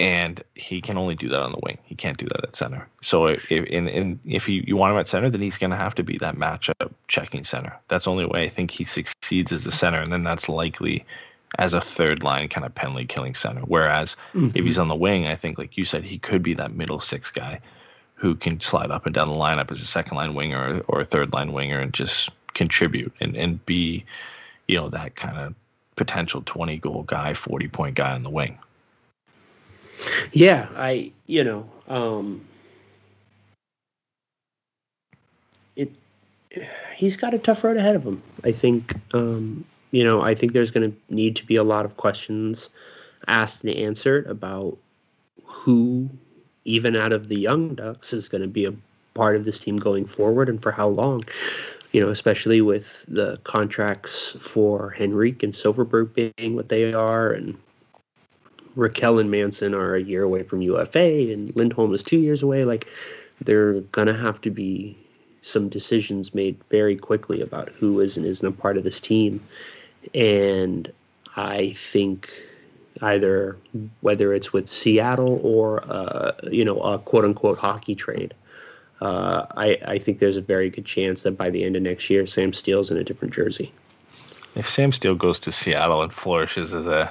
And he can only do that on the wing. He can't do that at center. So if in, in if you, you want him at center, then he's going to have to be that matchup checking center. That's the only way I think he succeeds as a center, and then that's likely as a third line kind of penalty killing center. Whereas if mm-hmm. he's on the wing, I think like you said, he could be that middle six guy who can slide up and down the lineup as a second line winger or a third line winger and just contribute and, and be, you know, that kind of potential 20 goal guy, 40 point guy on the wing. Yeah, I you know, um it he's got a tough road ahead of him. I think um you know, I think there's going to need to be a lot of questions asked and answered about who even out of the young ducks is going to be a part of this team going forward and for how long. You know, especially with the contracts for Henrique and Silfverberg being what they are and Rakell and Manson are a year away from UFA, and Lindholm is two years away. Like, they're gonna have to be some decisions made very quickly about who is and isn't a part of this team. And I think either whether it's with Seattle or uh, you know a quote unquote hockey trade, uh, I, I think there's a very good chance that by the end of next year, Sam Steele's in a different jersey. If Sam Steele goes to Seattle and flourishes as a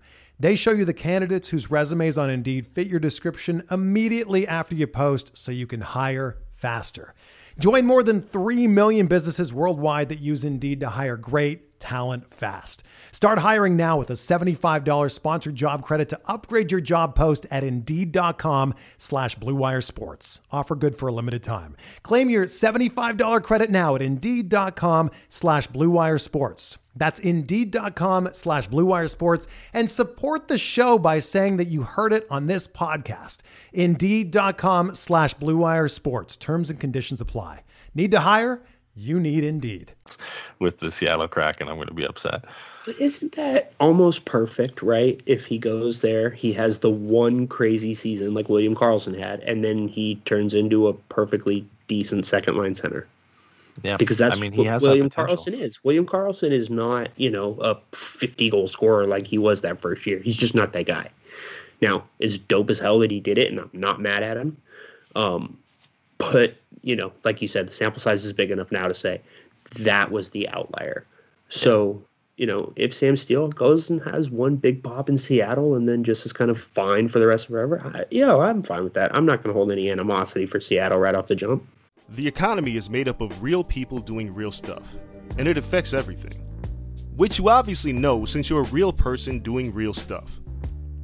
They show you the candidates whose resumes on Indeed fit your description immediately after you post so you can hire faster. Join more than 3 million businesses worldwide that use Indeed to hire great talent fast. Start hiring now with a $75 sponsored job credit to upgrade your job post at Indeed.com slash BlueWire Sports. Offer good for a limited time. Claim your $75 credit now at Indeed.com slash BlueWire Sports. That's Indeed.com slash BlueWire Sports and support the show by saying that you heard it on this podcast. Indeed.com slash BlueWire Sports. Terms and conditions apply. Need to hire? You need Indeed. with the Seattle Kraken, I'm going to be upset. But isn't that almost perfect, right? If he goes there, he has the one crazy season like William Karlsson had, and then he turns into a perfectly decent second line center. Yeah, Because that's I mean, he what has William. Karlsson is. William Karlsson is not, you know, a 50 goal scorer like he was that first year. He's just not that guy. Now, it's dope as hell that he did it, and I'm not mad at him. Um, but, you know, like you said, the sample size is big enough now to say that was the outlier. So, you know, if Sam Steele goes and has one big pop in Seattle and then just is kind of fine for the rest of forever, you know, I'm fine with that. I'm not going to hold any animosity for Seattle right off the jump. The economy is made up of real people doing real stuff, and it affects everything. Which you obviously know since you're a real person doing real stuff.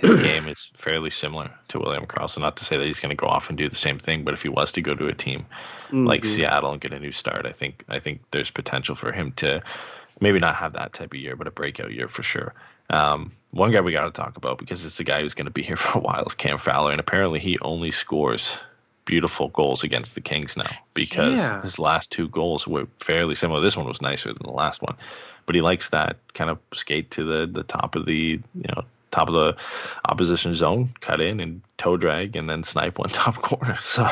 his (clears throat) game is fairly similar to William Karlsson. Not to say that he's going to go off and do the same thing, but if he was to go to a team like Mhm. Seattle and get a new start, I think I think there's potential for him to maybe not have that type of year, but a breakout year for sure. Um, one guy we got to talk about because it's the guy who's going to be (laughs) here for a while is Cam Fowler, and apparently he only scores beautiful goals against the Kings now because Yeah. his last two goals were fairly similar. This one was nicer than the last one, but he likes that kind of skate to the the top of the you know top of the opposition zone, cut in and toe drag, and then snipe one (laughs) top corner. So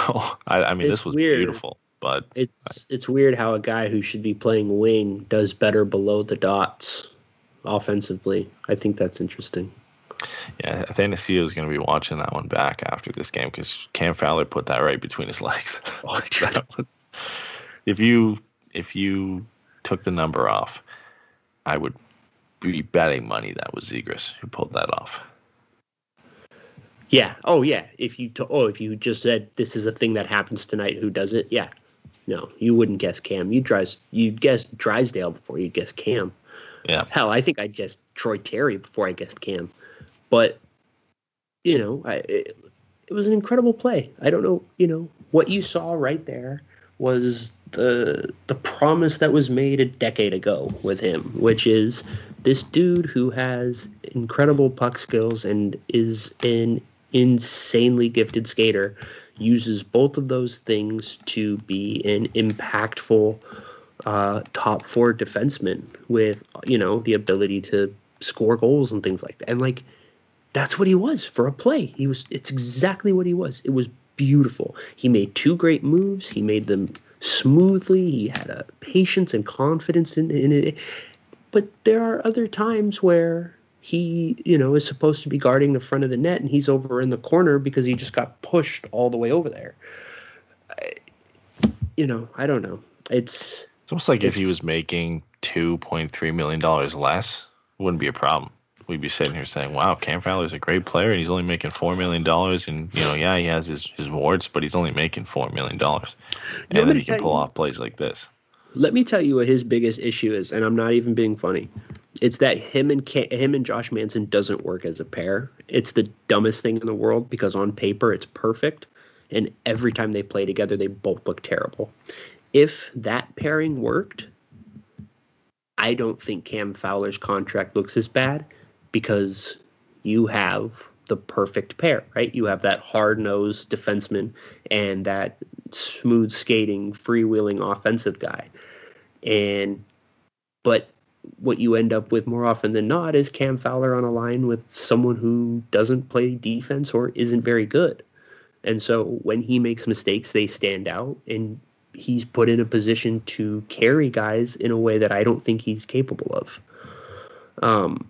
I, I mean, It's this was weird. beautiful. But It's it's weird how a guy who should be playing wing does better below the dots offensively. I think that's interesting. yeah, Athanasiou is going to be watching that one back after this game because Cam Fowler put that right between his legs. (laughs) Oh, was- if you if you took the number off, I would betting money that was Zegras who pulled that off. Yeah. Oh yeah. If you to, oh if you just said this is a thing that happens tonight, who does it? Yeah. No, you wouldn't guess Cam. You guess you'd guess Drysdale before you guess Cam. Yeah, Hell, I think I'd guess Troy Terry before I guessed Cam. But you know, I it, it was an incredible play. I don't know, you know, what you saw right there was the the promise that was made a decade ago with him, which is this dude who has incredible puck skills and is an insanely gifted skater uses both of those things to be an impactful uh, top four defenseman with you know the ability to score goals and things like that. And like that's what he was for a play. He was it's exactly what he was. It was beautiful. He made two great moves. He made them smoothly. He had a patience and confidence in, in it. But there are other times where he, you know, is supposed to be guarding the front of the net and he's over in the corner because he just got pushed all the way over there. I, you know, I don't know. It's it's almost like if he was making two point three million dollars less, it wouldn't be a problem. We'd be sitting here saying, "Wow, Cam Fowler's a great player, and he's only making four million dollars, and you know, yeah, he has his his warts, but he's only making four million dollars, and then he can pull off plays like this." Let me tell you what his biggest issue is, and I'm not even being funny. It's that him and Ca- him and Josh Manson doesn't work as a pair. It's the dumbest thing in the world because on paper it's perfect, and every time they play together, they both look terrible. If that pairing worked, I don't think Cam Fowler's contract looks as bad because you have the perfect pair, right? You have that hard nosed defenseman and that smooth skating, freewheeling offensive guy. And but what you end up with more often than not is Cam Fowler on a line with someone who doesn't play defense or isn't very good. And so when he makes mistakes, they stand out and he's put in a position to carry guys in a way that I don't think he's capable of. Um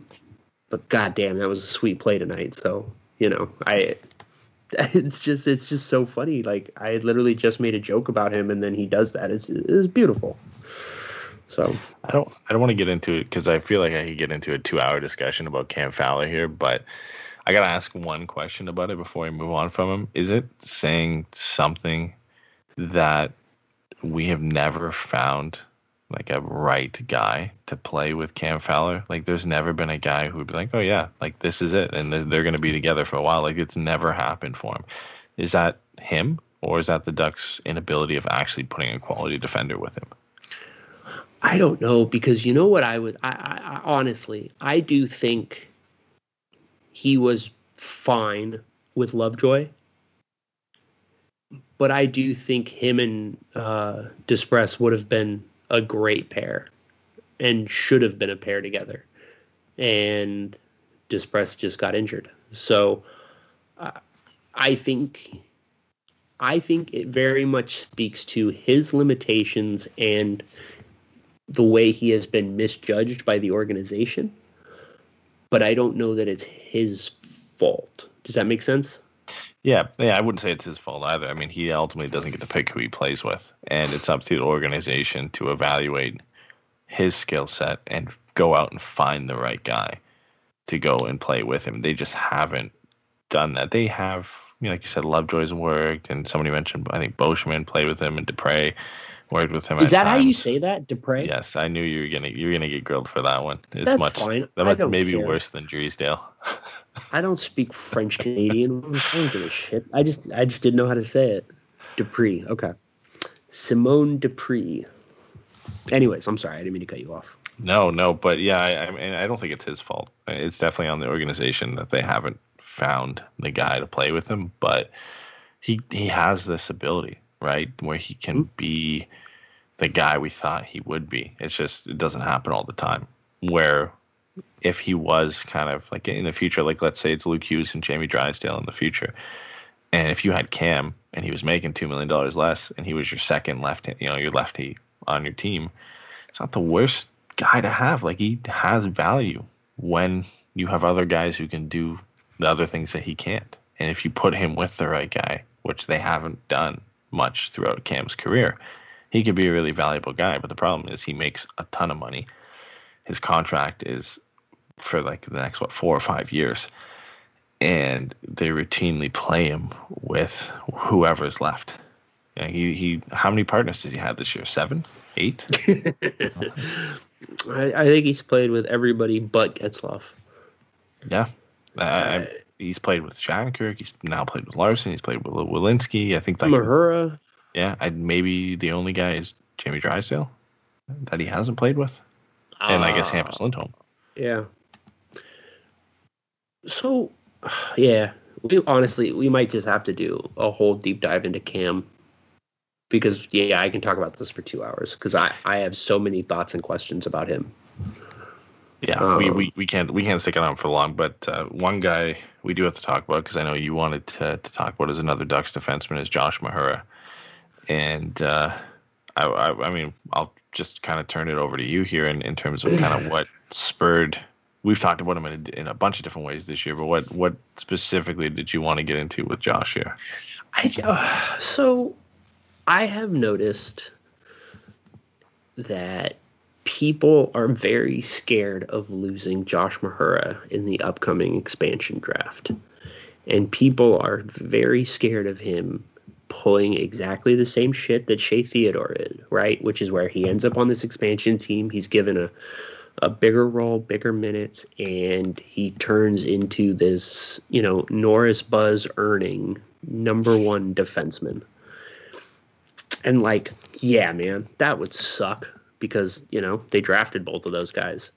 but goddamn, that was a sweet play tonight. So, you know, I (laughs) it's just it's just so funny. Like I literally just made a joke about him, and then he does that. It's it's beautiful. So I don't I don't want to get into it because I feel like I could get into a two hour discussion about Cam Fowler here, but I gotta ask one question about it before I move on from him. Is it saying something that we have never found like a right guy to play with Cam Fowler? Like there's never been a guy who would be like, oh yeah, like this is it, and they're, they're gonna be together for a while. Like it's never happened for him. Is that him? Or is that the Ducks' inability of actually putting a quality defender with him? I don't know because you know what I would I, I, I honestly I do think he was fine with Lovejoy, but I do think him and uh, Dispress would have been a great pair, and should have been a pair together, and Dispress just got injured, so uh, I think I think it very much speaks to his limitations and the way he has been misjudged by the organization. But I don't know that it's his fault. Does that make sense? Yeah, yeah, I wouldn't say it's his fault either. I mean, he ultimately doesn't get to pick who he plays with, and it's up to the organization to evaluate his skill set and go out and find the right guy to go and play with him. They just haven't done that. They have, you know, like you said, Lovejoy's worked, and somebody mentioned I think Boschman played with him, and Dupre worked with him. Is at that how you say that, Dupre? Yes, I knew you were gonna you were gonna get grilled for that one. It's That's much fine. that was maybe care. worse than Dreesdale. (laughs) I don't speak French Canadian. (laughs) I don't give a shit. I just I just didn't know how to say it. Dupree. Okay. Simone Dupree. Anyways, I'm sorry. I didn't mean to cut you off. No, no, but yeah, I, I mean, I don't think it's his fault. It's definitely on the organization that they haven't found the guy to play with him. But he he has this ability, right, where he can hmm? be the guy we thought he would be. It's just it doesn't happen all the time. Where if he was kind of like in the future, like let's say it's Luke Hughes and Jamie Drysdale in the future, and if you had Cam and he was making two million dollars less, and he was your second left, you know, your lefty on your team, it's not the worst guy to have. Like he has value when you have other guys who can do the other things that he can't. And if you put him with the right guy, which they haven't done much throughout Cam's career, he could be a really valuable guy. But the problem is he makes a ton of money. His contract is for like the next what four or five years, and they routinely play him with whoever's left. Yeah, he he. How many partners does he have this year? Seven, eight. (laughs) I, I think he's played with everybody but Getzlaf. Yeah, I, I, he's played with Shattenkirk. He's now played with Larsson. He's played with Welinski. I think like Mahura. yeah, I, maybe the only guy is Jamie Drysdale that he hasn't played with, and I guess Ah. Hampus Lindholm. Yeah. So, yeah, we honestly we might just have to do a whole deep dive into Cam because yeah, I can talk about this for two hours because I I have so many thoughts and questions about him. Yeah, we, Um, we, we can't we can't stick it on for long. But uh, one guy we do have to talk about because I know you wanted to, to talk about is another Ducks defenseman is Josh Mahura, and uh, I, I I mean I'll just kind of turn it over to you here in, in terms of kind of (sighs) what spurred. We've talked about him in a, in a bunch of different ways this year, but what what specifically did you want to get into with Josh here? I uh, so I have noticed that people are very scared of losing Josh Mahura in the upcoming expansion draft. And people are very scared of him pulling exactly the same shit that Shea Theodore is, right? Which is where he ends up on this expansion team. He's given a a bigger role, bigger minutes, and he turns into this, you know, Norris Buzz earning number one defenseman. And like, yeah, man, that would suck because, you know, they drafted both of those guys.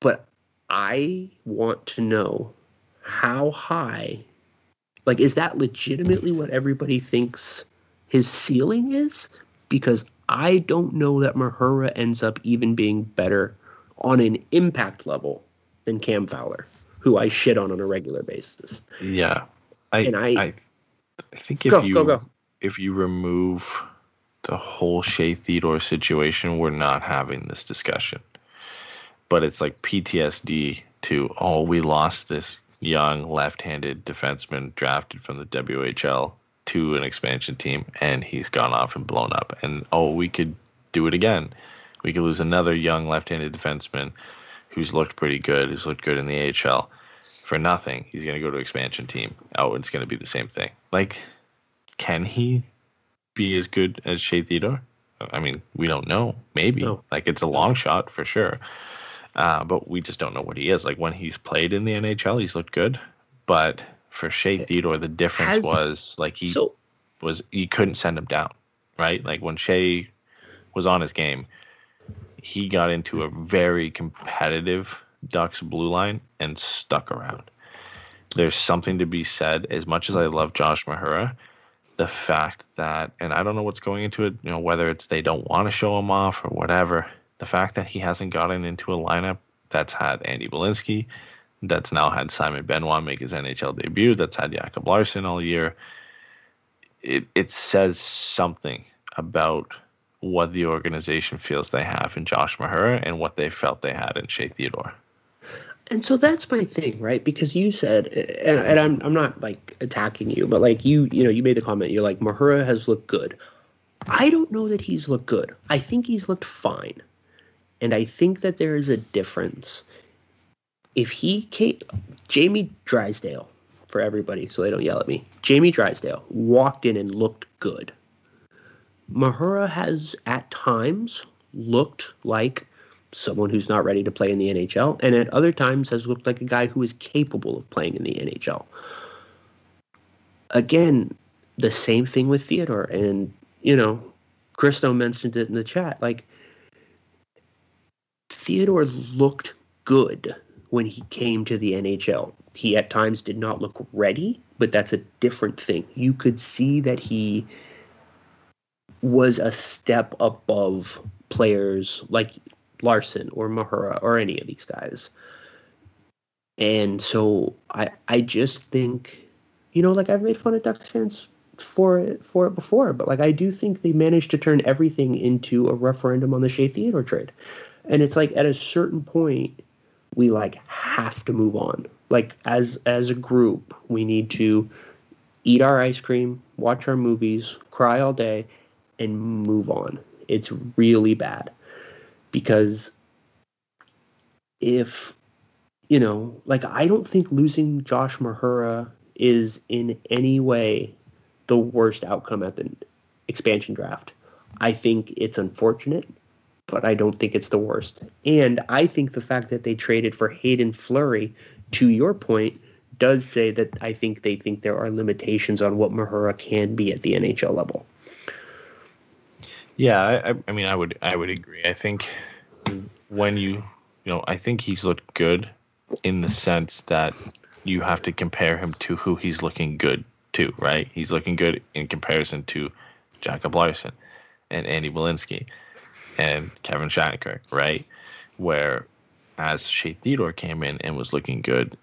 But I want to know how high like is that legitimately what everybody thinks his ceiling is? Because I don't know that Mahura ends up even being better on an impact level than Cam Fowler, who I shit on on a regular basis. Yeah, I And I- I, I think if Go, you go, go. if you remove the whole Shea Theodore situation, we're not having this discussion. But it's like PTSD to oh, we lost this young left-handed defenseman drafted from the WHL to an expansion team, and he's gone off and blown up. And oh, we could do it again. We could lose another young left-handed defenseman who's looked pretty good, who's looked good in the AHL for nothing. He's going to go to expansion team. Oh, it's going to be the same thing. Like, can he be as good as Shea Theodore? I mean, we don't know. Maybe. No. Like, it's a long shot for sure. Uh, but we just don't know what he is. Like, when he's played in the NHL, he's looked good. But for Shea Theodore, the difference Has- was like he So was you couldn't send him down, right? Like when Shea was on his game, he got into a very competitive Ducks blue line and stuck around. There's something to be said. As much as I love Josh Mahura, the fact that, and I don't know what's going into it, you know, whether it's they don't want to show him off or whatever, the fact that he hasn't gotten into a lineup that's had Andy Welinski, that's now had Simon Benoit make his NHL debut, that's had Jacob Larsson all year, it, it says something about what the organization feels they have in Josh Mahura and what they felt they had in Shea Theodore. and so that's my thing, right? Because you said, and, and I'm I'm not like attacking you, but like you you know you made the comment. You're like Mahura has looked good. I don't know that he's looked good. I think he's looked fine, and I think that there is a difference. If he came, Jamie Drysdale, for everybody, so they don't yell at me. Jamie Drysdale walked in and looked good. Mahura has at times looked like someone who's not ready to play in the NHL, and at other times has looked like a guy who is capable of playing in the NHL. Again, the same thing with Theodore, and you know, Christo mentioned it in the chat. Like Theodore looked good when he came to the NHL. He at times did not look ready, but that's a different thing. You could see that he was a step above players like Larsson or Mahura or any of these guys. And so I I just think, you know, like I've made fun of Ducks fans for it for it before, but like I do think they managed to turn everything into a referendum on the Shea Theodore trade. And it's like at a certain point we like have to move on. Like as as a group, we need to eat our ice cream, watch our movies, cry all day, and move on. It's really bad because if you know, like I don't think losing Josh Mahura is in any way the worst outcome at the expansion draft. I think it's unfortunate, but I don't think it's the worst. And I think the fact that they traded for Haydn Fleury, to your point, does say that I think they think there are limitations on what Mahura can be at the NHL level. Yeah, I, I mean, I would, I would agree. I think when you, you know, I think he's looked good in the sense that you have to compare him to who he's looking good to, right? He's looking good in comparison to Jacob Larsson and Andy Welinski and Kevin Shattenkirk, right? Where as Shea Theodore came in and was looking good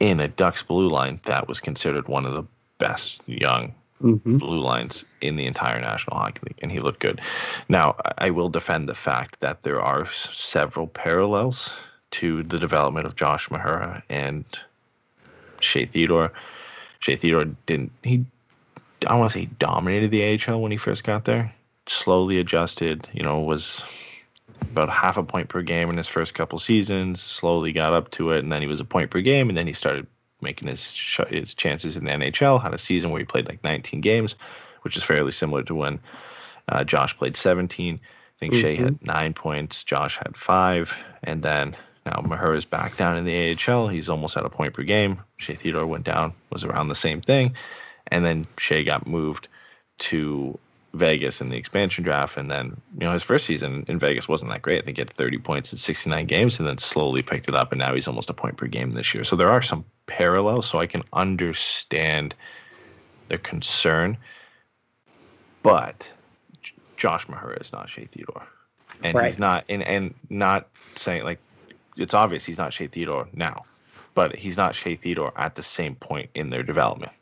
in a Ducks blue line that was considered one of the best young mm-hmm. blue lines in the entire National Hockey League, and he looked good. Now, I will defend the fact that there are several parallels to the development of Josh Mahura and Shea Theodore. Shea Theodore didn't he? I want to say he dominated the AHL when he first got there. Slowly adjusted, you know, was about half a point per game in his first couple seasons. Slowly got up to it, and then he was a point per game, and then he started making his his chances in the NHL. Had a season where he played like 19 games, which is fairly similar to when uh, Josh played 17. I think mm-hmm. Shea had nine points, Josh had five, and then now Mahura is back down in the AHL. He's almost at a point per game. Shea Theodore went down, was around the same thing, and then Shea got moved to Vegas in the expansion draft, and then you know his first season in Vegas wasn't that great. I think he had 30 points in 69 games, and then slowly picked it up, and now he's almost a point per game this year. So there are some parallels, so I can understand the concern, but Josh Mahura is not Shea Theodore, and right. he's not, and and not saying like it's obvious he's not Shea Theodore now, but he's not Shea Theodore at the same point in their development.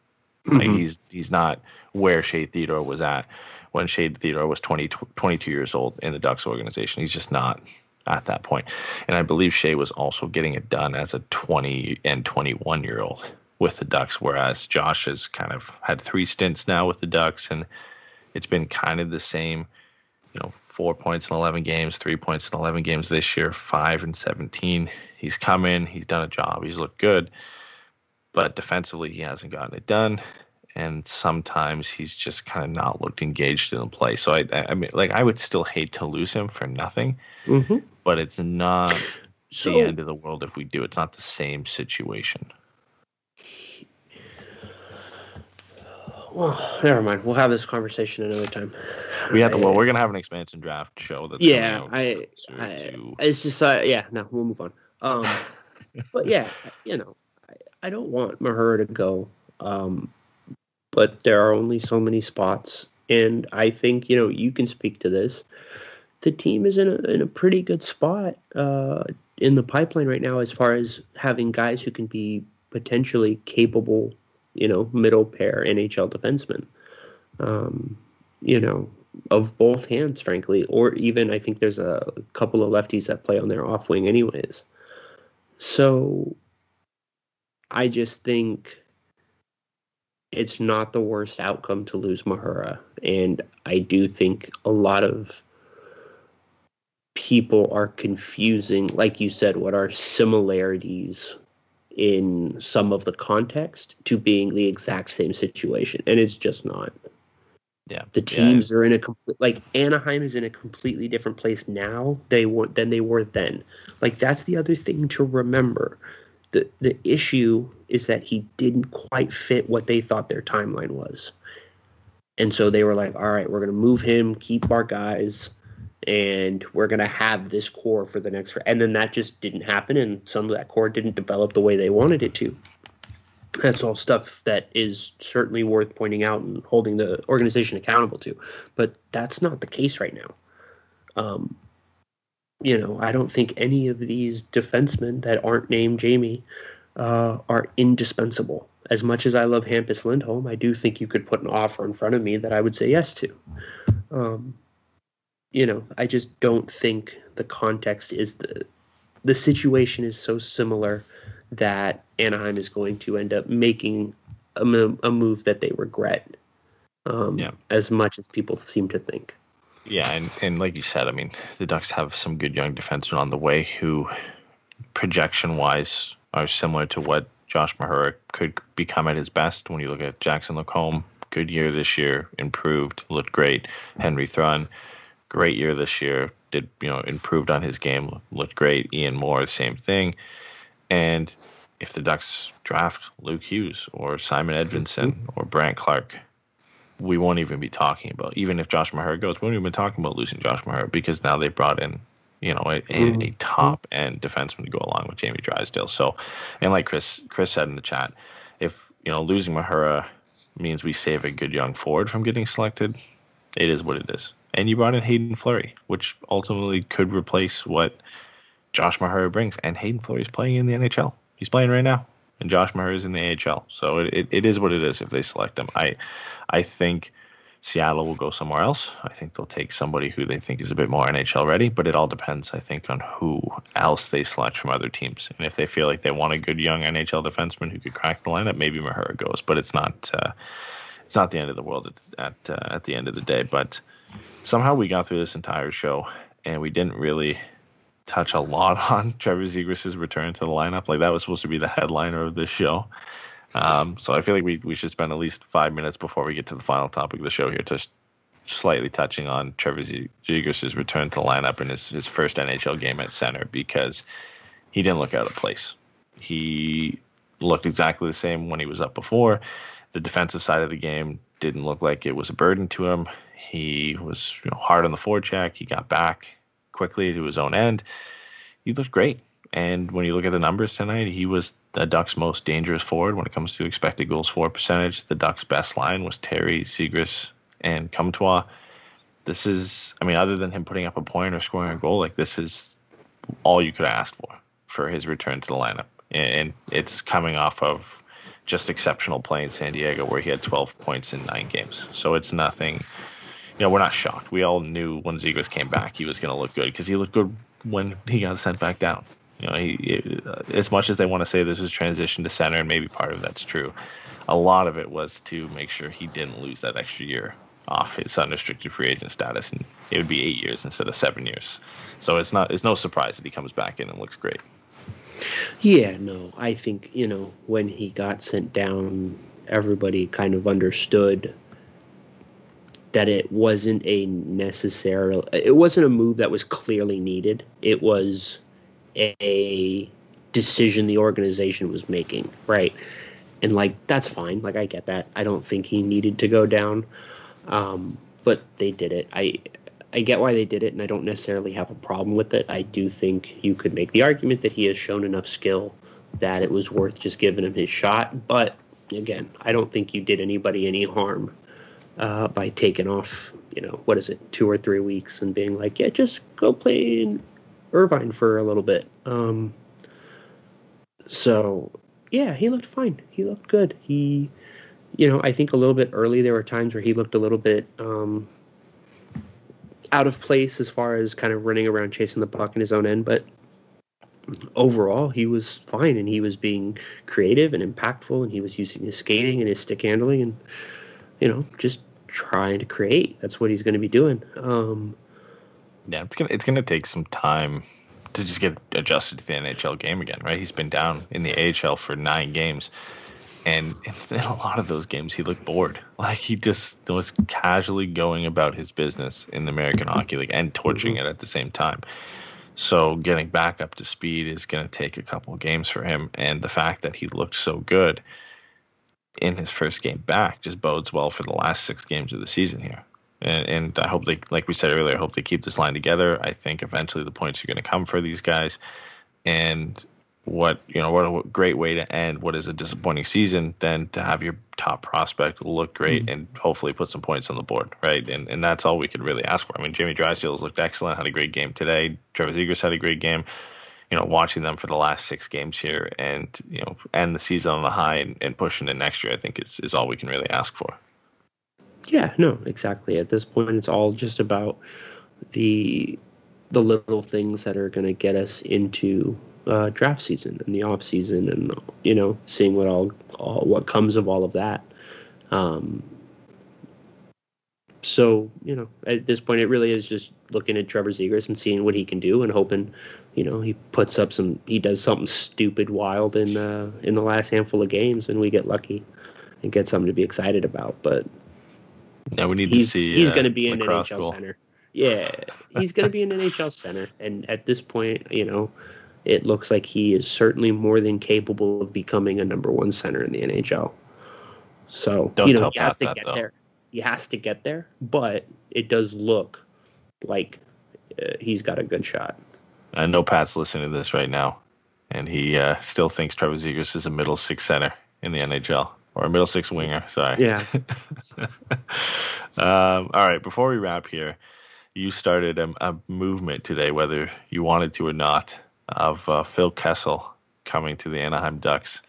Mm-hmm. Like he's he's not where Shea Theodore was at when Shea Theodore was 20, 22 years old in the Ducks organization. He's just not at that point. And I believe Shea was also getting it done as a 20 and 21 year old with the Ducks, whereas Josh has kind of had three stints now with the Ducks, and it's been kind of the same, you know, four points in 11 games, three points in 11 games this year, five and 17. He's come in, he's done a job, he's looked good, but defensively, he hasn't gotten it done and sometimes he's just kind of not looked engaged in the play. So I, I mean, like I would still hate to lose him for nothing, mm-hmm. but it's not so, the end of the world if we do. It's not the same situation. Well, never mind. We'll have this conversation another time. We have to. Well, we're gonna have an expansion draft show. That's yeah. I, I it's just uh, yeah. No, we'll move on. Um, (laughs) but yeah, you know, I, I don't want Mahura to go. Um, but there are only so many spots. And I think, you know, you can speak to this. The team is in a, in a pretty good spot uh, in the pipeline right now as far as having guys who can be potentially capable, you know, middle pair NHL defensemen. Um, you know, of both hands, frankly, or even I think there's a couple of lefties that play on their off wing, anyways. So I just think it's not the worst outcome to lose Mahura. And I do think a lot of people are confusing, like you said, what are similarities in some of the context to being the exact same situation. And it's just not. Yeah. The teams yeah. are in a complete like Anaheim is in a completely different place now they were than they were then. Like that's the other thing to remember the the issue is that he didn't quite fit what they thought their timeline was. And so they were like, all right, we're going to move him, keep our guys, and we're going to have this core for the next. And then that just didn't happen, and some of that core didn't develop the way they wanted it to. That's all stuff that is certainly worth pointing out and holding the organization accountable to. But that's not the case right now. Um, you know, I don't think any of these defensemen that aren't named Jamie uh, are indispensable. As much as I love Hampus Lindholm, I do think you could put an offer in front of me that I would say yes to. Um, you know, I just don't think the context is the the situation is so similar that Anaheim is going to end up making a, a move that they regret um, yeah. as much as people seem to think. Yeah, and, and like you said, I mean, the Ducks have some good young defensemen on the way who, projection wise, are similar to what Josh Mahura could become at his best. When you look at Jackson Lacombe, good year this year, improved, looked great. Henry Thrun, great year this year, did you know improved on his game, looked great. Ian Moore, same thing. And if the Ducks draft Luke Hughes or Simon Edvinsson or Brandt Clarke, we won't even be talking about. Even if Josh Mahura goes, we won't even be talking about losing Josh Mahura because now they brought in, you know, a, a, mm-hmm. a top end defenseman to go along with Jamie Drysdale. So, and like Chris Chris said in the chat, if you know losing Mahura means we save a good young forward from getting selected, it is what it is. And you brought in Haydn Fleury, which ultimately could replace what Josh Mahura brings. And Haydn Fleury is playing in the NHL. He's playing right now and Josh Mahura is in the AHL. So it, it, it is what it is if they select him. I I think Seattle will go somewhere else. I think they'll take somebody who they think is a bit more NHL ready, but it all depends, I think, on who else they select from other teams. And if they feel like they want a good young NHL defenseman who could crack the lineup, maybe Mahura goes. But it's not uh, it's not the end of the world at at, uh, at the end of the day. But somehow we got through this entire show and we didn't really touch a lot (laughs) on Trevor Zegras' return to the lineup. Like that was supposed to be the headliner of this show. Um, so I feel like we, we should spend at least five minutes before we get to the final topic of the show here, just slightly touching on Trevor Zegras' return to the lineup in his, his first NHL game at center because he didn't look out of place. He looked exactly the same when he was up before. The defensive side of the game didn't look like it was a burden to him. He was you know, hard on the forecheck. He got back quickly to his own end. He looked great. And when you look at the numbers tonight, he was the Ducks' most dangerous forward when it comes to expected goals for percentage. The Ducks' best line was Terry, Zegras, and Comtois. This is, I mean, other than him putting up a point or scoring a goal, like this is all you could ask for for his return to the lineup. And it's coming off of just exceptional play in San Diego where he had 12 points in nine games. So it's nothing you know, we're not shocked. We all knew when Zegras came back, he was going to look good because he looked good when he got sent back down. You know, he, uh, as much as they want to say this was transition to center, and maybe part of that's true, a lot of it was to make sure he didn't lose that extra year off his unrestricted free agent status, and it would be eight years instead of seven years. So it's not it's no surprise that he comes back in and looks great. Yeah, no, I think you know when he got sent down, everybody kind of understood that it wasn't a necessary it wasn't a move that was clearly needed. It was a decision the organization was making right? And like that's fine. Like i get that. I don't think he needed to go down. Um, but they did it. I i get why they did it and i don't necessarily have a problem with it. I do think you could make the argument that he has shown enough skill that it was worth just giving him his shot. But again i don't think you did anybody any harm uh, by taking off, you know, what is it, two or three weeks and being like, yeah, just go play in Irvine for a little bit. Um, so, yeah, he looked fine. He looked good. He, you know, I think a little bit early there were times where he looked a little bit um, out of place as far as kind of running around chasing the puck in his own end, but overall he was fine and he was being creative and impactful and he was using his skating and his stick handling and you know just trying to create. That's what he's going to be doing. Um, yeah, it's gonna it's gonna take some time to just get adjusted to the NHL game again, right? He's been down in the AHL for nine games, and in a lot of those games he looked bored. (laughs) Like he just was casually going about his business in the American Hockey League and torching it at the same time. So getting back up to speed is going to take a couple of games for him, and the fact that he looked so good in his first game back just bodes well for the last six games of the season here. And, and I hope they, like we said earlier, I hope they keep this line together. I think eventually the points are going to come for these guys. And what you know what a great way to end what is a disappointing season than to have your top prospect look great mm-hmm. and hopefully put some points on the board, right? And and that's all we could really ask for. I mean, Jamie Drysdale looked excellent, had a great game today. Trevor Zegras had a great game. You know, watching them for the last six games here and you know end the season on a high and, and pushing to next year, I think is is all we can really ask for. Yeah, no, exactly. At this point, it's all just about the the little things that are going to get us into uh, draft season and the off season, and you know, seeing what all, all what comes of all of that. Um, so you know, at this point, it really is just looking at Trevor Zegras and seeing what he can do, and hoping, you know, he puts up some, he does something stupid, wild in uh, in the last handful of games, and we get lucky and get something to be excited about. But yeah, we need to see. He's uh, going to be in NHL center. Yeah, he's going to be an NHL center, and at this point, you know, it looks like he is certainly more than capable of becoming a number one center in the NHL. So Don't you know he has to that, get though. there. He has to get there, but it does look like uh, he's got a good shot. I know Pat's listening to this right now, and he uh, still thinks Trevor Zegras is a middle six center in the NHL or a middle six winger. Sorry. Yeah. (laughs) um, all right. Before we wrap here, you started a, a, movement today, whether you wanted to or not, of uh, Phil Kessel coming to the Anaheim Ducks.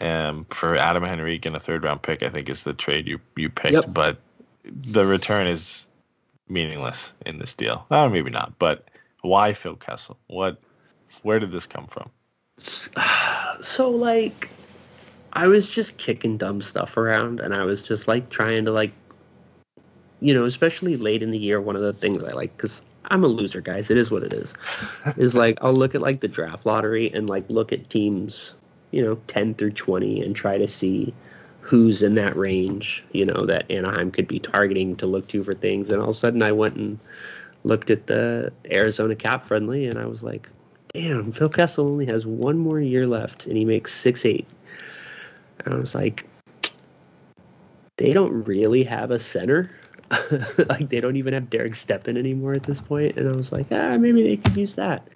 Um, for Adam Henrique and a third round pick, I think is the trade you you picked. Yep. But the return is meaningless in this deal. Uh, maybe not, but why Phil Kessel? What? Where did this come from? (sighs) So like, I was just kicking dumb stuff around, and I was just like trying to like, you know, especially late in the year. One of the things I like because I'm a loser, guys. It is what it is. (laughs) is like I'll look at like the draft lottery and like look at teams, you know, 10 through 20 and try to see who's in that range, you know, that Anaheim could be targeting to look to for things. And all of a sudden I went and looked at the Arizona cap friendly and I was like, damn, Phil Kessel only has one more year left and he makes six eight. And I was like, they don't really have a center (laughs) like they don't even have Derek Stepan anymore at this point. point, and I was like, ah, maybe they could use that.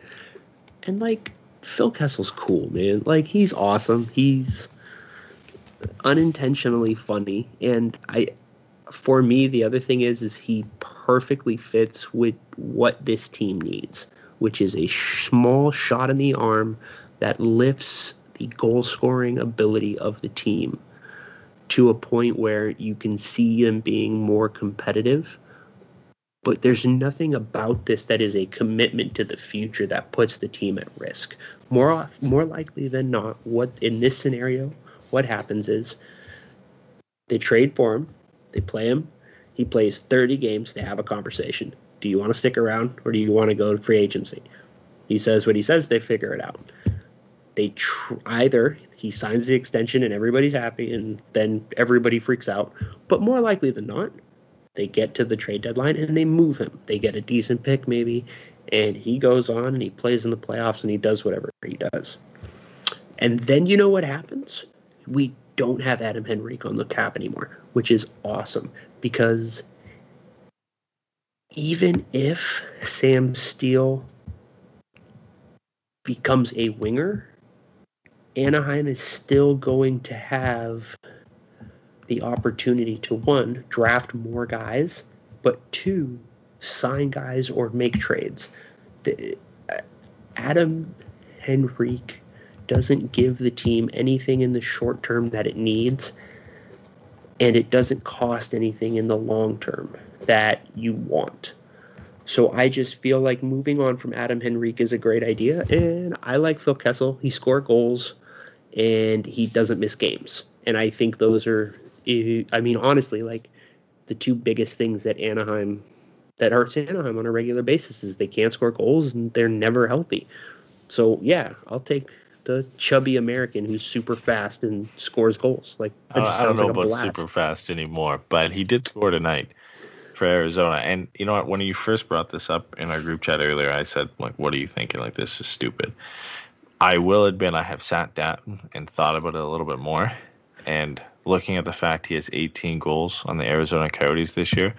And like Phil Kessel's cool, man. Like he's awesome. He's unintentionally funny, and I, for me, the other thing is, is he perfectly fits with what this team needs, which is a small shot in the arm that lifts the goal scoring ability of the team to a point where you can see them being more competitive. But there's nothing about this that is a commitment to the future that puts the team at risk. More more likely than not, what in this scenario, what happens is they trade for him, they play him, he plays 30 games, they have a conversation. Do you want to stick around or do you want to go to free agency? He says what he says, they figure it out. They tr- either he signs the extension and everybody's happy and then everybody freaks out. But more likely than not, they get to the trade deadline and they move him. They get a decent pick maybe and he goes on and he plays in the playoffs and he does whatever he does. And then you know what happens? We don't have Adam Henrique on the cap anymore, which is awesome because even if Sam Steel becomes a winger, Anaheim is still going to have the opportunity to one, draft more guys, but two, sign guys or make trades. The, uh, Adam Henrique doesn't give the team anything in the short term that it needs, and it doesn't cost anything in the long term that you want. So I just feel like moving on from Adam Henrique is a great idea, and I like Phil Kessel. He scored goals and he doesn't miss games. And I think those are, I mean, honestly, like the two biggest things that Anaheim, that hurts Anaheim on a regular basis is they can't score goals and they're never healthy. So yeah, I'll take the chubby American who's super fast and scores goals. Like I don't know like about blast. super fast anymore, but he did score tonight for Arizona. And you know what? When you first brought this up in our group chat earlier, I said like, "What are you thinking? Like this is stupid." I will admit I have sat down and thought about it a little bit more. And looking at the fact he has 18 goals on the Arizona Coyotes this year,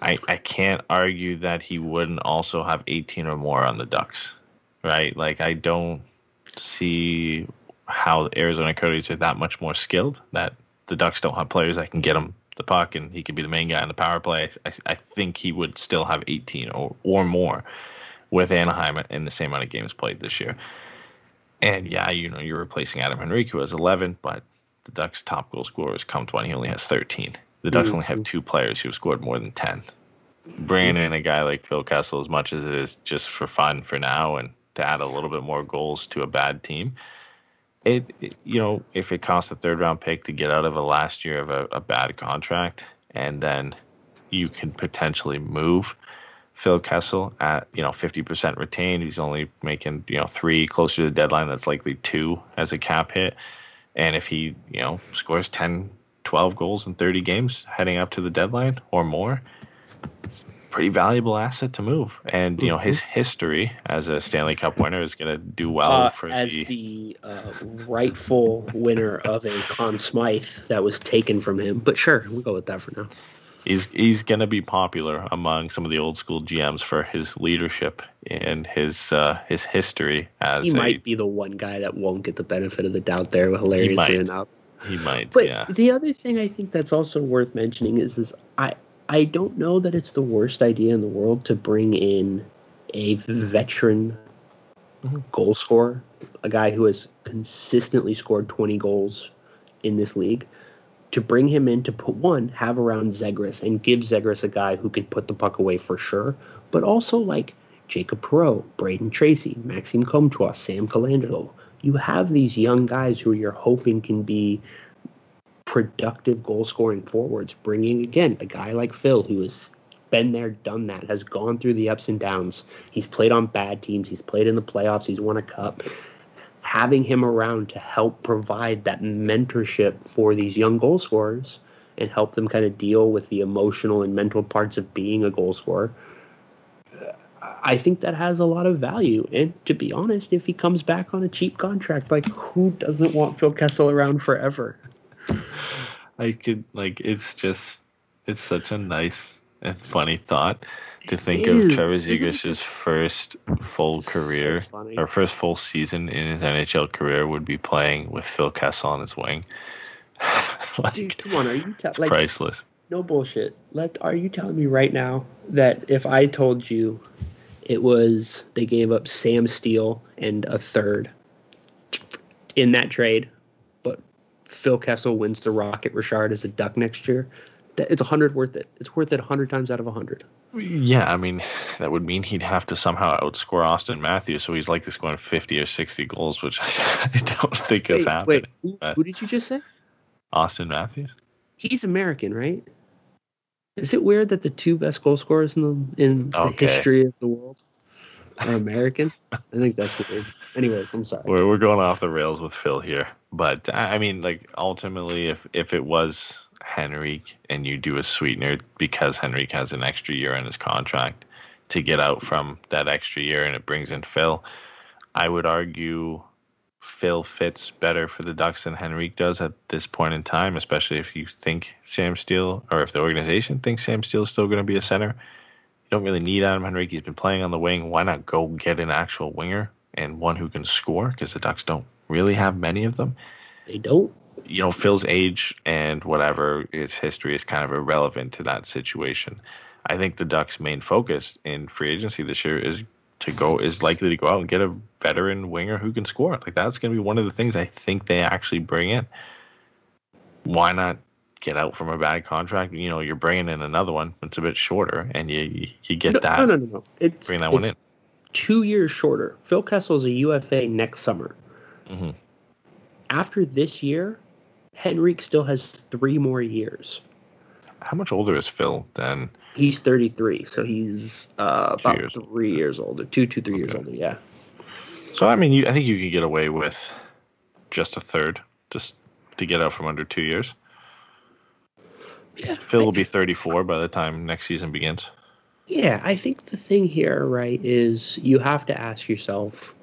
I, I can't argue that he wouldn't also have 18 or more on the Ducks, right? Like, I don't. See how Arizona Coyotes are that much more skilled. That the Ducks don't have players that can get him the puck and he could be the main guy in the power play. I, I think he would still have 18 or or more with Anaheim in the same amount of games played this year. And yeah, you know, you're replacing Adam Henrique, who has 11, but the Ducks' top goal scorer is come 20. He only has 13. The Ducks mm-hmm. only have two players who have scored more than 10. Bringing in a guy like Phil Kessel, as much as it is just for fun for now and to add a little bit more goals to a bad team, it, it you know, if it costs a third round pick to get out of a last year of a, a bad contract, and then you can potentially move Phil Kessel at you know 50% retained. He's only making you know three closer to the deadline. That's likely two as a cap hit. And if he you know scores 10, 12 goals in 30 games heading up to the deadline or more, pretty valuable asset to move. And you know his history as a Stanley Cup winner is going to do well Uh, for as the. the uh, rightful winner of a Conn Smythe that was taken from him. But sure, we'll go with that for now. he's he's going to be popular among some of the old school GMs for his leadership and his uh, his history as He a, might be the one guy that won't get the benefit of the doubt there with hilarious doing that. he might But yeah the other thing I think that's also worth mentioning is is I I don't know that it's the worst idea in the world to bring in a veteran Mhm. goal scorer, a guy who has consistently scored 20 goals in this league, to bring him in to put one, have around Zegras and give Zegras a guy who can put the puck away for sure, but also like Jacob Perreault, Brayden Tracey, Maxime Comtois, Sam Colangelo. You have these young guys who you're hoping can be productive goal scoring forwards, bringing again a guy like Phil who has been there, done that, has gone through the ups and downs. He's played on bad teams, he's played in the playoffs, he's won a cup. Having him around to help provide that mentorship for these young goal scorers and help them kind of deal with the emotional and mental parts of being a goal scorer. I think that has a lot of value. And to be honest, if he comes back on a cheap contract, like who doesn't want Phil Kessel around forever? I could like it's just it's such a nice and funny thought to think of Trevor Zegras' first full career funny. or first full season in his NHL career would be playing with Phil Kessel on his wing. (laughs) like, Dude, come on, are you it's like priceless. no bullshit? Let are you telling me right now that if I told you it was they gave up Sam Steel and a third in that trade, Phil Kessel wins the Rocket Richard as a Duck next year, it's a hundred worth it. It's worth it a hundred times out of a hundred. Yeah, I mean that would mean he'd have to somehow outscore Auston Matthews, so he's like likely scoring fifty or sixty goals, which (laughs) I don't think has Wait, happened. wait, who, who did you just say? Auston Matthews. He's American, right? Is it weird that the two best goal scorers in the in the history of the world are American? I think that's weird. Anyways, I'm sorry. We're we're going off the rails with Phil here, but I mean, like ultimately, if if it was Henrique and you do a sweetener because Henrique has an extra year in his contract to get out from that extra year, and it brings in Phil, I would argue Phil fits better for the Ducks than Henrique does at this point in time, especially if you think Sam Steel or if the organization thinks Sam Steel is still going to be a center. You don't really need Adam Henrique. He's been playing on the wing. Why not go get an actual winger and one who can score? Because the Ducks don't really have many of them. They don't. You know, Phil's age and whatever his history is kind of irrelevant to that situation. I think the Ducks' main focus in free agency this year is to go is likely to go out and get a veteran winger who can score. Like that's going to be one of the things I think they actually bring in. Why not get out from a bad contract? You know, you're bringing in another one. It's a bit shorter, and you you, get no, that. No, no, no, no. It's, Bring that one it's Two years shorter. Phil Kessel is a UFA next summer. Mhm. After this year, Henrique still has three more years. How much older is Phil than? He's 33, so he's uh, about years three years older. Two, two, three years Okay. older. Yeah. So I mean, you, I think you could get away with just a third, just to get out from under two years. Yeah. Phil will be 34 by the time next season begins. Yeah, I think the thing here, right, is you have to ask yourself,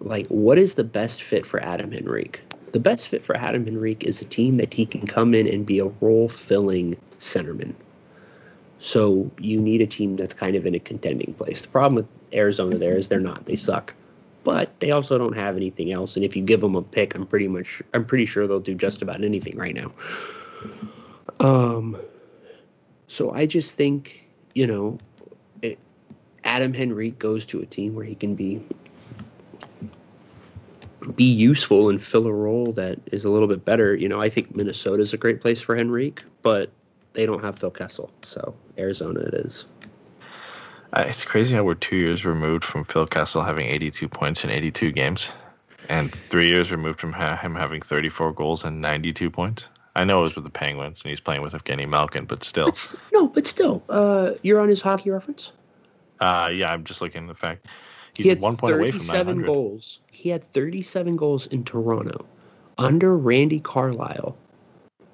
like, what is the best fit for Adam Henrique? The best fit for Adam Henrique is a team that he can come in and be a role filling centerman. So you need a team that's kind of in a contending place. The problem with Arizona there is they're not. They suck. but they also don't have anything else. And if you give them a pick, I'm pretty much I'm pretty sure they'll do just about anything right now. Um, so I just think you know, it, Adam Henrique goes to a team where he can be be useful and fill a role that is a little bit better. You know, I think Minnesota is a great place for Henrique, but they don't have Phil Kessel, so Arizona it is. Uh, it's crazy how we're two years removed from Phil Kessel having 82 points in 82 games, and three years removed from ha- him having 34 goals and 92 points. I know it was with the Penguins and he's playing with Evgeny Malkin, but still. But, no, but still, uh, you're on his hockey reference. Uh, yeah, I'm just looking at the fact he's he had one point away from 37 900. goals. He had 37 goals in Toronto under Randy Carlyle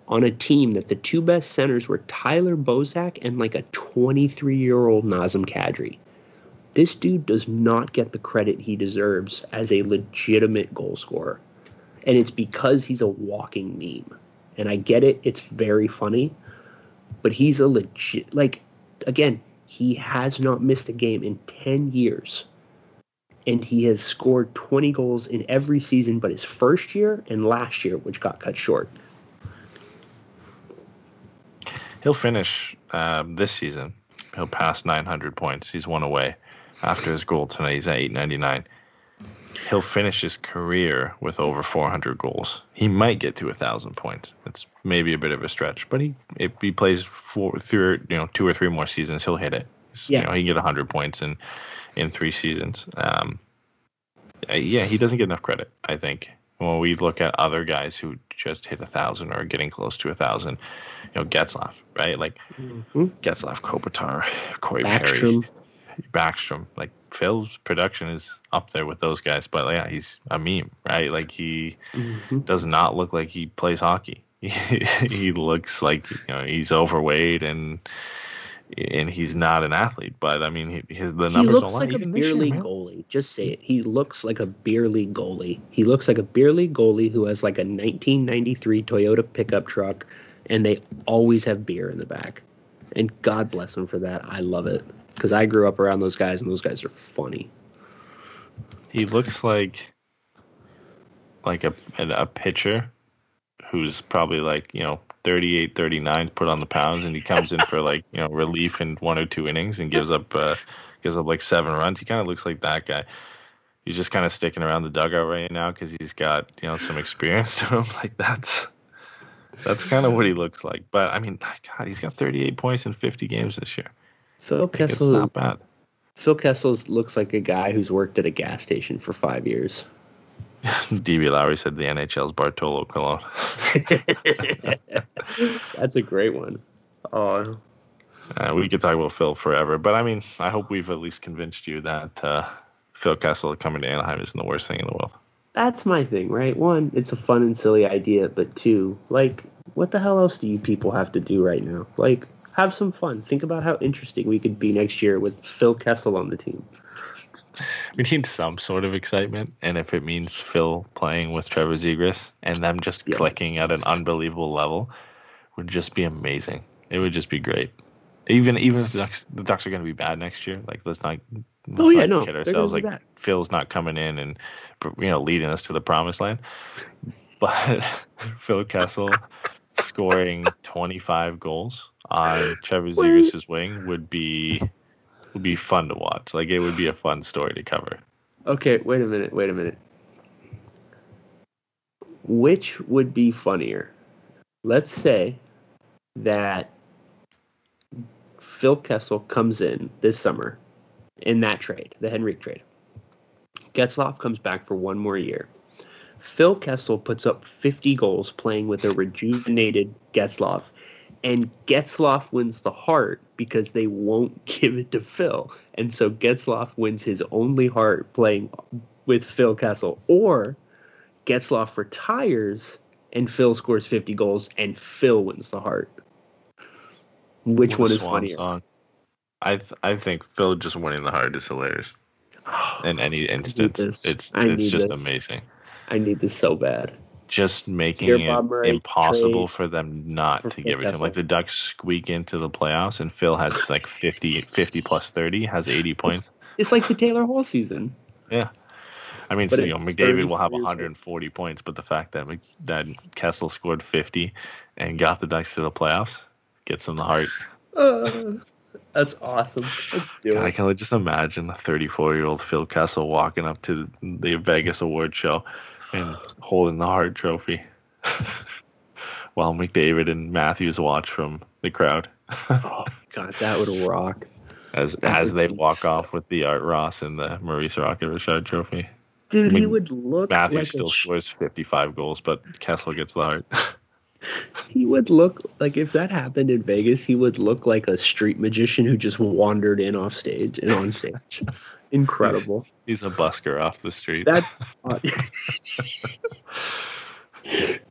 on a team that the two best centers were Tyler Bozak and like a 23 year old Nazem Kadri. This dude does not get the credit he deserves as a legitimate goal scorer. And it's because he's a walking meme. And I get it, it's very funny, but he's a legit, like, again, he has not missed a game in 10 years and he has scored 20 goals in every season but his first year and last year, which got cut short. He'll finish um, this season. He'll pass 900 points. He's one away after his goal tonight. He's at 899. He'll finish his career with over 400 goals. He might get to a thousand points. It's maybe a bit of a stretch, but he if he plays four, through you know two or three more seasons, he'll hit it. Yeah. You know, he can get 100 points in in three seasons. Um, uh, yeah, he doesn't get enough credit. I think when we look at other guys who just hit a thousand or are getting close to a thousand, you know, Getzlaf, right? Like Mhm. Getzlaf, Kopitar, Corey Perry, Backstrom. Backstrom. Like Phil's production is up there with those guys, but yeah, he's a meme, right? Like he Mhm. does not look like he plays hockey. (laughs) he looks like you know he's overweight and and he's not an athlete. But I mean, he, his the He numbers looks don't lie. like a beer league man. goalie. Just say it. He looks like a beer league goalie. He looks like a beer league goalie who has like a 1993 Toyota pickup truck, and they always have beer in the back. And God bless him for that. I love it because I grew up around those guys, and those guys are funny. He looks like like a a pitcher who's probably like you know 38 39 put on the pounds and he comes in for like you know relief in one or two innings and gives up uh gives up like seven runs. He kind of looks like that guy. He's just kind of sticking around the dugout right now because he's got you know some experience to him. (laughs) Like that's that's kind of what he looks like. But i mean god he's got 38 points in 50 games this year Phil Like, it's Kessel. not bad Phil Kessel looks like a guy who's worked at a gas station for five years. (laughs) db lowry said the nhl's bartolo colon (laughs) That's a great one. Oh, Uh, we could talk about Phil forever, but I mean, I hope we've at least convinced you that uh, Phil Kessel coming to Anaheim isn't the worst thing in the world. that's my thing, right? One, it's a fun and silly idea, but two, like, what the hell else do you people have to do right now? Like, have some fun. Think about how interesting we could be next year with Phil Kessel on the team. We need some sort of excitement, and if it means Phil playing with Trevor Zegras and them just Yeah. clicking at an unbelievable level, would just be amazing. It would just be great. Even even if the Ducks, the Ducks are going to be bad next year, like let's not. Let's Oh, yeah, not no, kid ourselves. Like. Phil's not coming in and you know leading us to the promised land, (laughs) but (laughs) Phil Kessel scoring 25 goals on Trevor Zegras' wing would be would be fun to watch. Like it would be a fun story to cover. Okay, wait a minute, wait a minute. Which would be funnier? Let's say that Phil Kessel comes in this summer in that trade, the Henrik trade. Getzlaf comes back for one more year. Phil Kessel puts up 50 goals playing with a rejuvenated Getzlaf, and Getzlaf wins the Hart because they won't (laughs) give it to Phil. And so Getzlaf wins his only Hart playing with Phil Kessel. Or Getzlaf retires and Phil scores 50 goals and Phil wins the Hart. Which What one is funnier? song. I th- I think Phil just winning the Hart is hilarious. (sighs) In any instance, this. it's it's just this. amazing. I need this so bad. Just making it impossible trade for them not for to give it to him. Like the Ducks squeak into the playoffs, and Phil has like (laughs) 50, 50 plus thirty, has eighty points. It's like the Taylor Hall season. Yeah. I mean, so, you know, McDavid will have 33 years 140 points, but the fact that Mc, that Kessel scored 50 and got the Ducks to the playoffs gets them the Hart. (laughs) Uh, that's awesome. God, I can just imagine a 34 year old Phil Kessel walking up to the Vegas award show and holding the Hart Trophy (laughs) while McDavid and Matthews watch from the crowd (laughs) Oh God, that would rock. as That as they walk so- off with the Art Ross and the Maurice Rocket Richard Trophy. Dude, I he would look Matthews like still a, sh- scores 55 goals, but Kessel gets the Hart. (laughs) he would look like if that happened in Vegas, he would look like a street magician who just wandered in off stage and on stage. Incredible. (laughs) He's a busker off the street. That's (laughs) uh,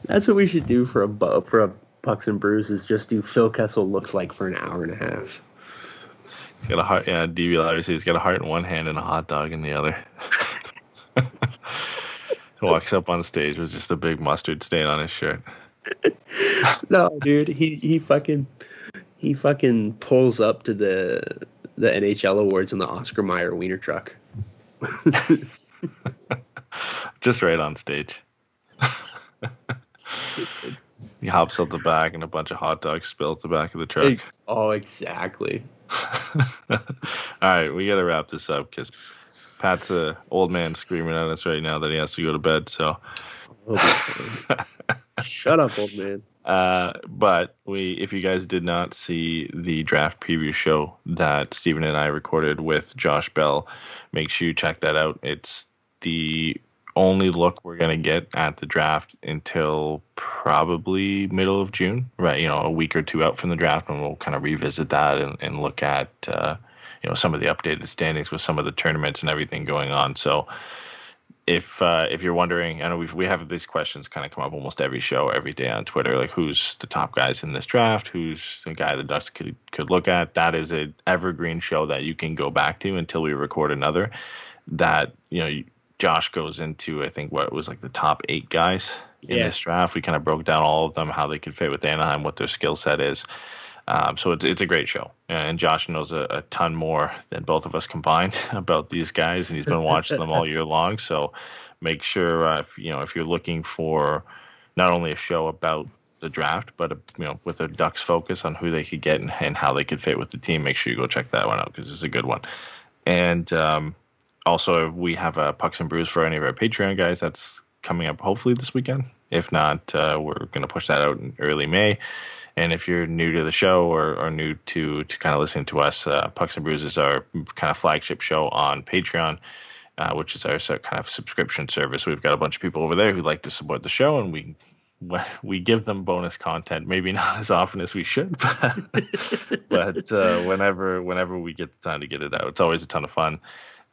that's what we should do for a bu- for a Pucks and Brews is just do Phil Kessel looks like for an hour and a half. He's got a heart. Yeah, DB says he's got a heart in one hand and a hot dog in the other. (laughs) Walks up on stage with just a big mustard stain on his shirt. No, dude, he he fucking he fucking pulls up to the the NHL awards in the Oscar Mayer wiener truck. (laughs) Just right on stage. (laughs) he hops out the back and a bunch of hot dogs spill at the back of the truck. Oh, exactly. (laughs) All right, we got to wrap this up because Pat's a old man screaming at us right now that he has to go to bed. So, oh, fine. Shut up, old man. Uh, but we, if you guys did not see the draft preview show that Stephen and I recorded with Josh Bell, make sure you check that out. It's the only look we're gonna get at the draft until probably middle of June, right? You know, a week or two out from the draft, and we'll kind of revisit that and, and look at uh, you know some of the updated standings with some of the tournaments and everything going on. So if uh, if you're wondering, I know we we have these questions kind of come up almost every show, every day on Twitter, like who's the top guys in this draft, who's the guy the Ducks could could look at. That is an evergreen show that you can go back to until we record another. That you know, Josh goes into I think what was like the top eight guys in Yeah. this draft. We kind of broke down all of them, how they could fit with Anaheim, what their skill set is. Um, so it's it's a great show, and Josh knows a, a ton more than both of us combined (laughs) about these guys, and he's been watching them all year (laughs) long. So make sure uh, if you know if you're looking for not only a show about the draft, but a, you know with a Ducks focus on who they could get and, and how they could fit with the team, make sure you go check that one out because it's a good one. And um, also, we have a Pucks and Brews for any of our Patreon guys. That's coming up hopefully this weekend. If not, uh, we're going to push that out in early May. And if you're new to the show or, or new to to kind of listening to us, uh, Pucks and Brews is our kind of flagship show on Patreon, uh, which is our kind of subscription service. We've got a bunch of people over there who like to support the show, and we (laughs) we give them bonus content. Maybe (laughs) not as often as we should, (laughs) but, but uh, whenever whenever we get the time to get it out, it's always a ton of fun.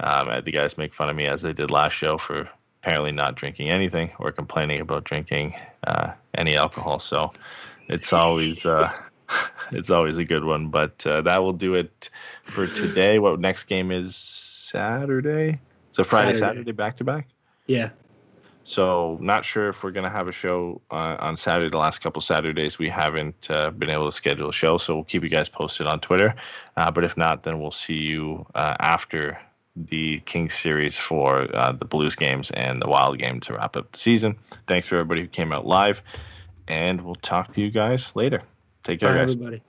Um, the guys make fun of me as they did last show for apparently not drinking anything or complaining about drinking uh, any alcohol. So it's always uh, (laughs) it's always a good one. But uh, that will do it for today. What next game is Saturday? So Friday, Saturday. Back to back. Yeah. So not sure if we're gonna have a show uh, on Saturday. The last couple Saturdays we haven't uh, been able to schedule a show, so we'll keep you guys posted on Twitter. Uh, but if not, then we'll see you uh, after the Kings series for uh, the Blues games and the Wild game to wrap up the season. Thanks for everybody who came out live, and we'll talk to you guys later. Take care, Bye, guys. everybody.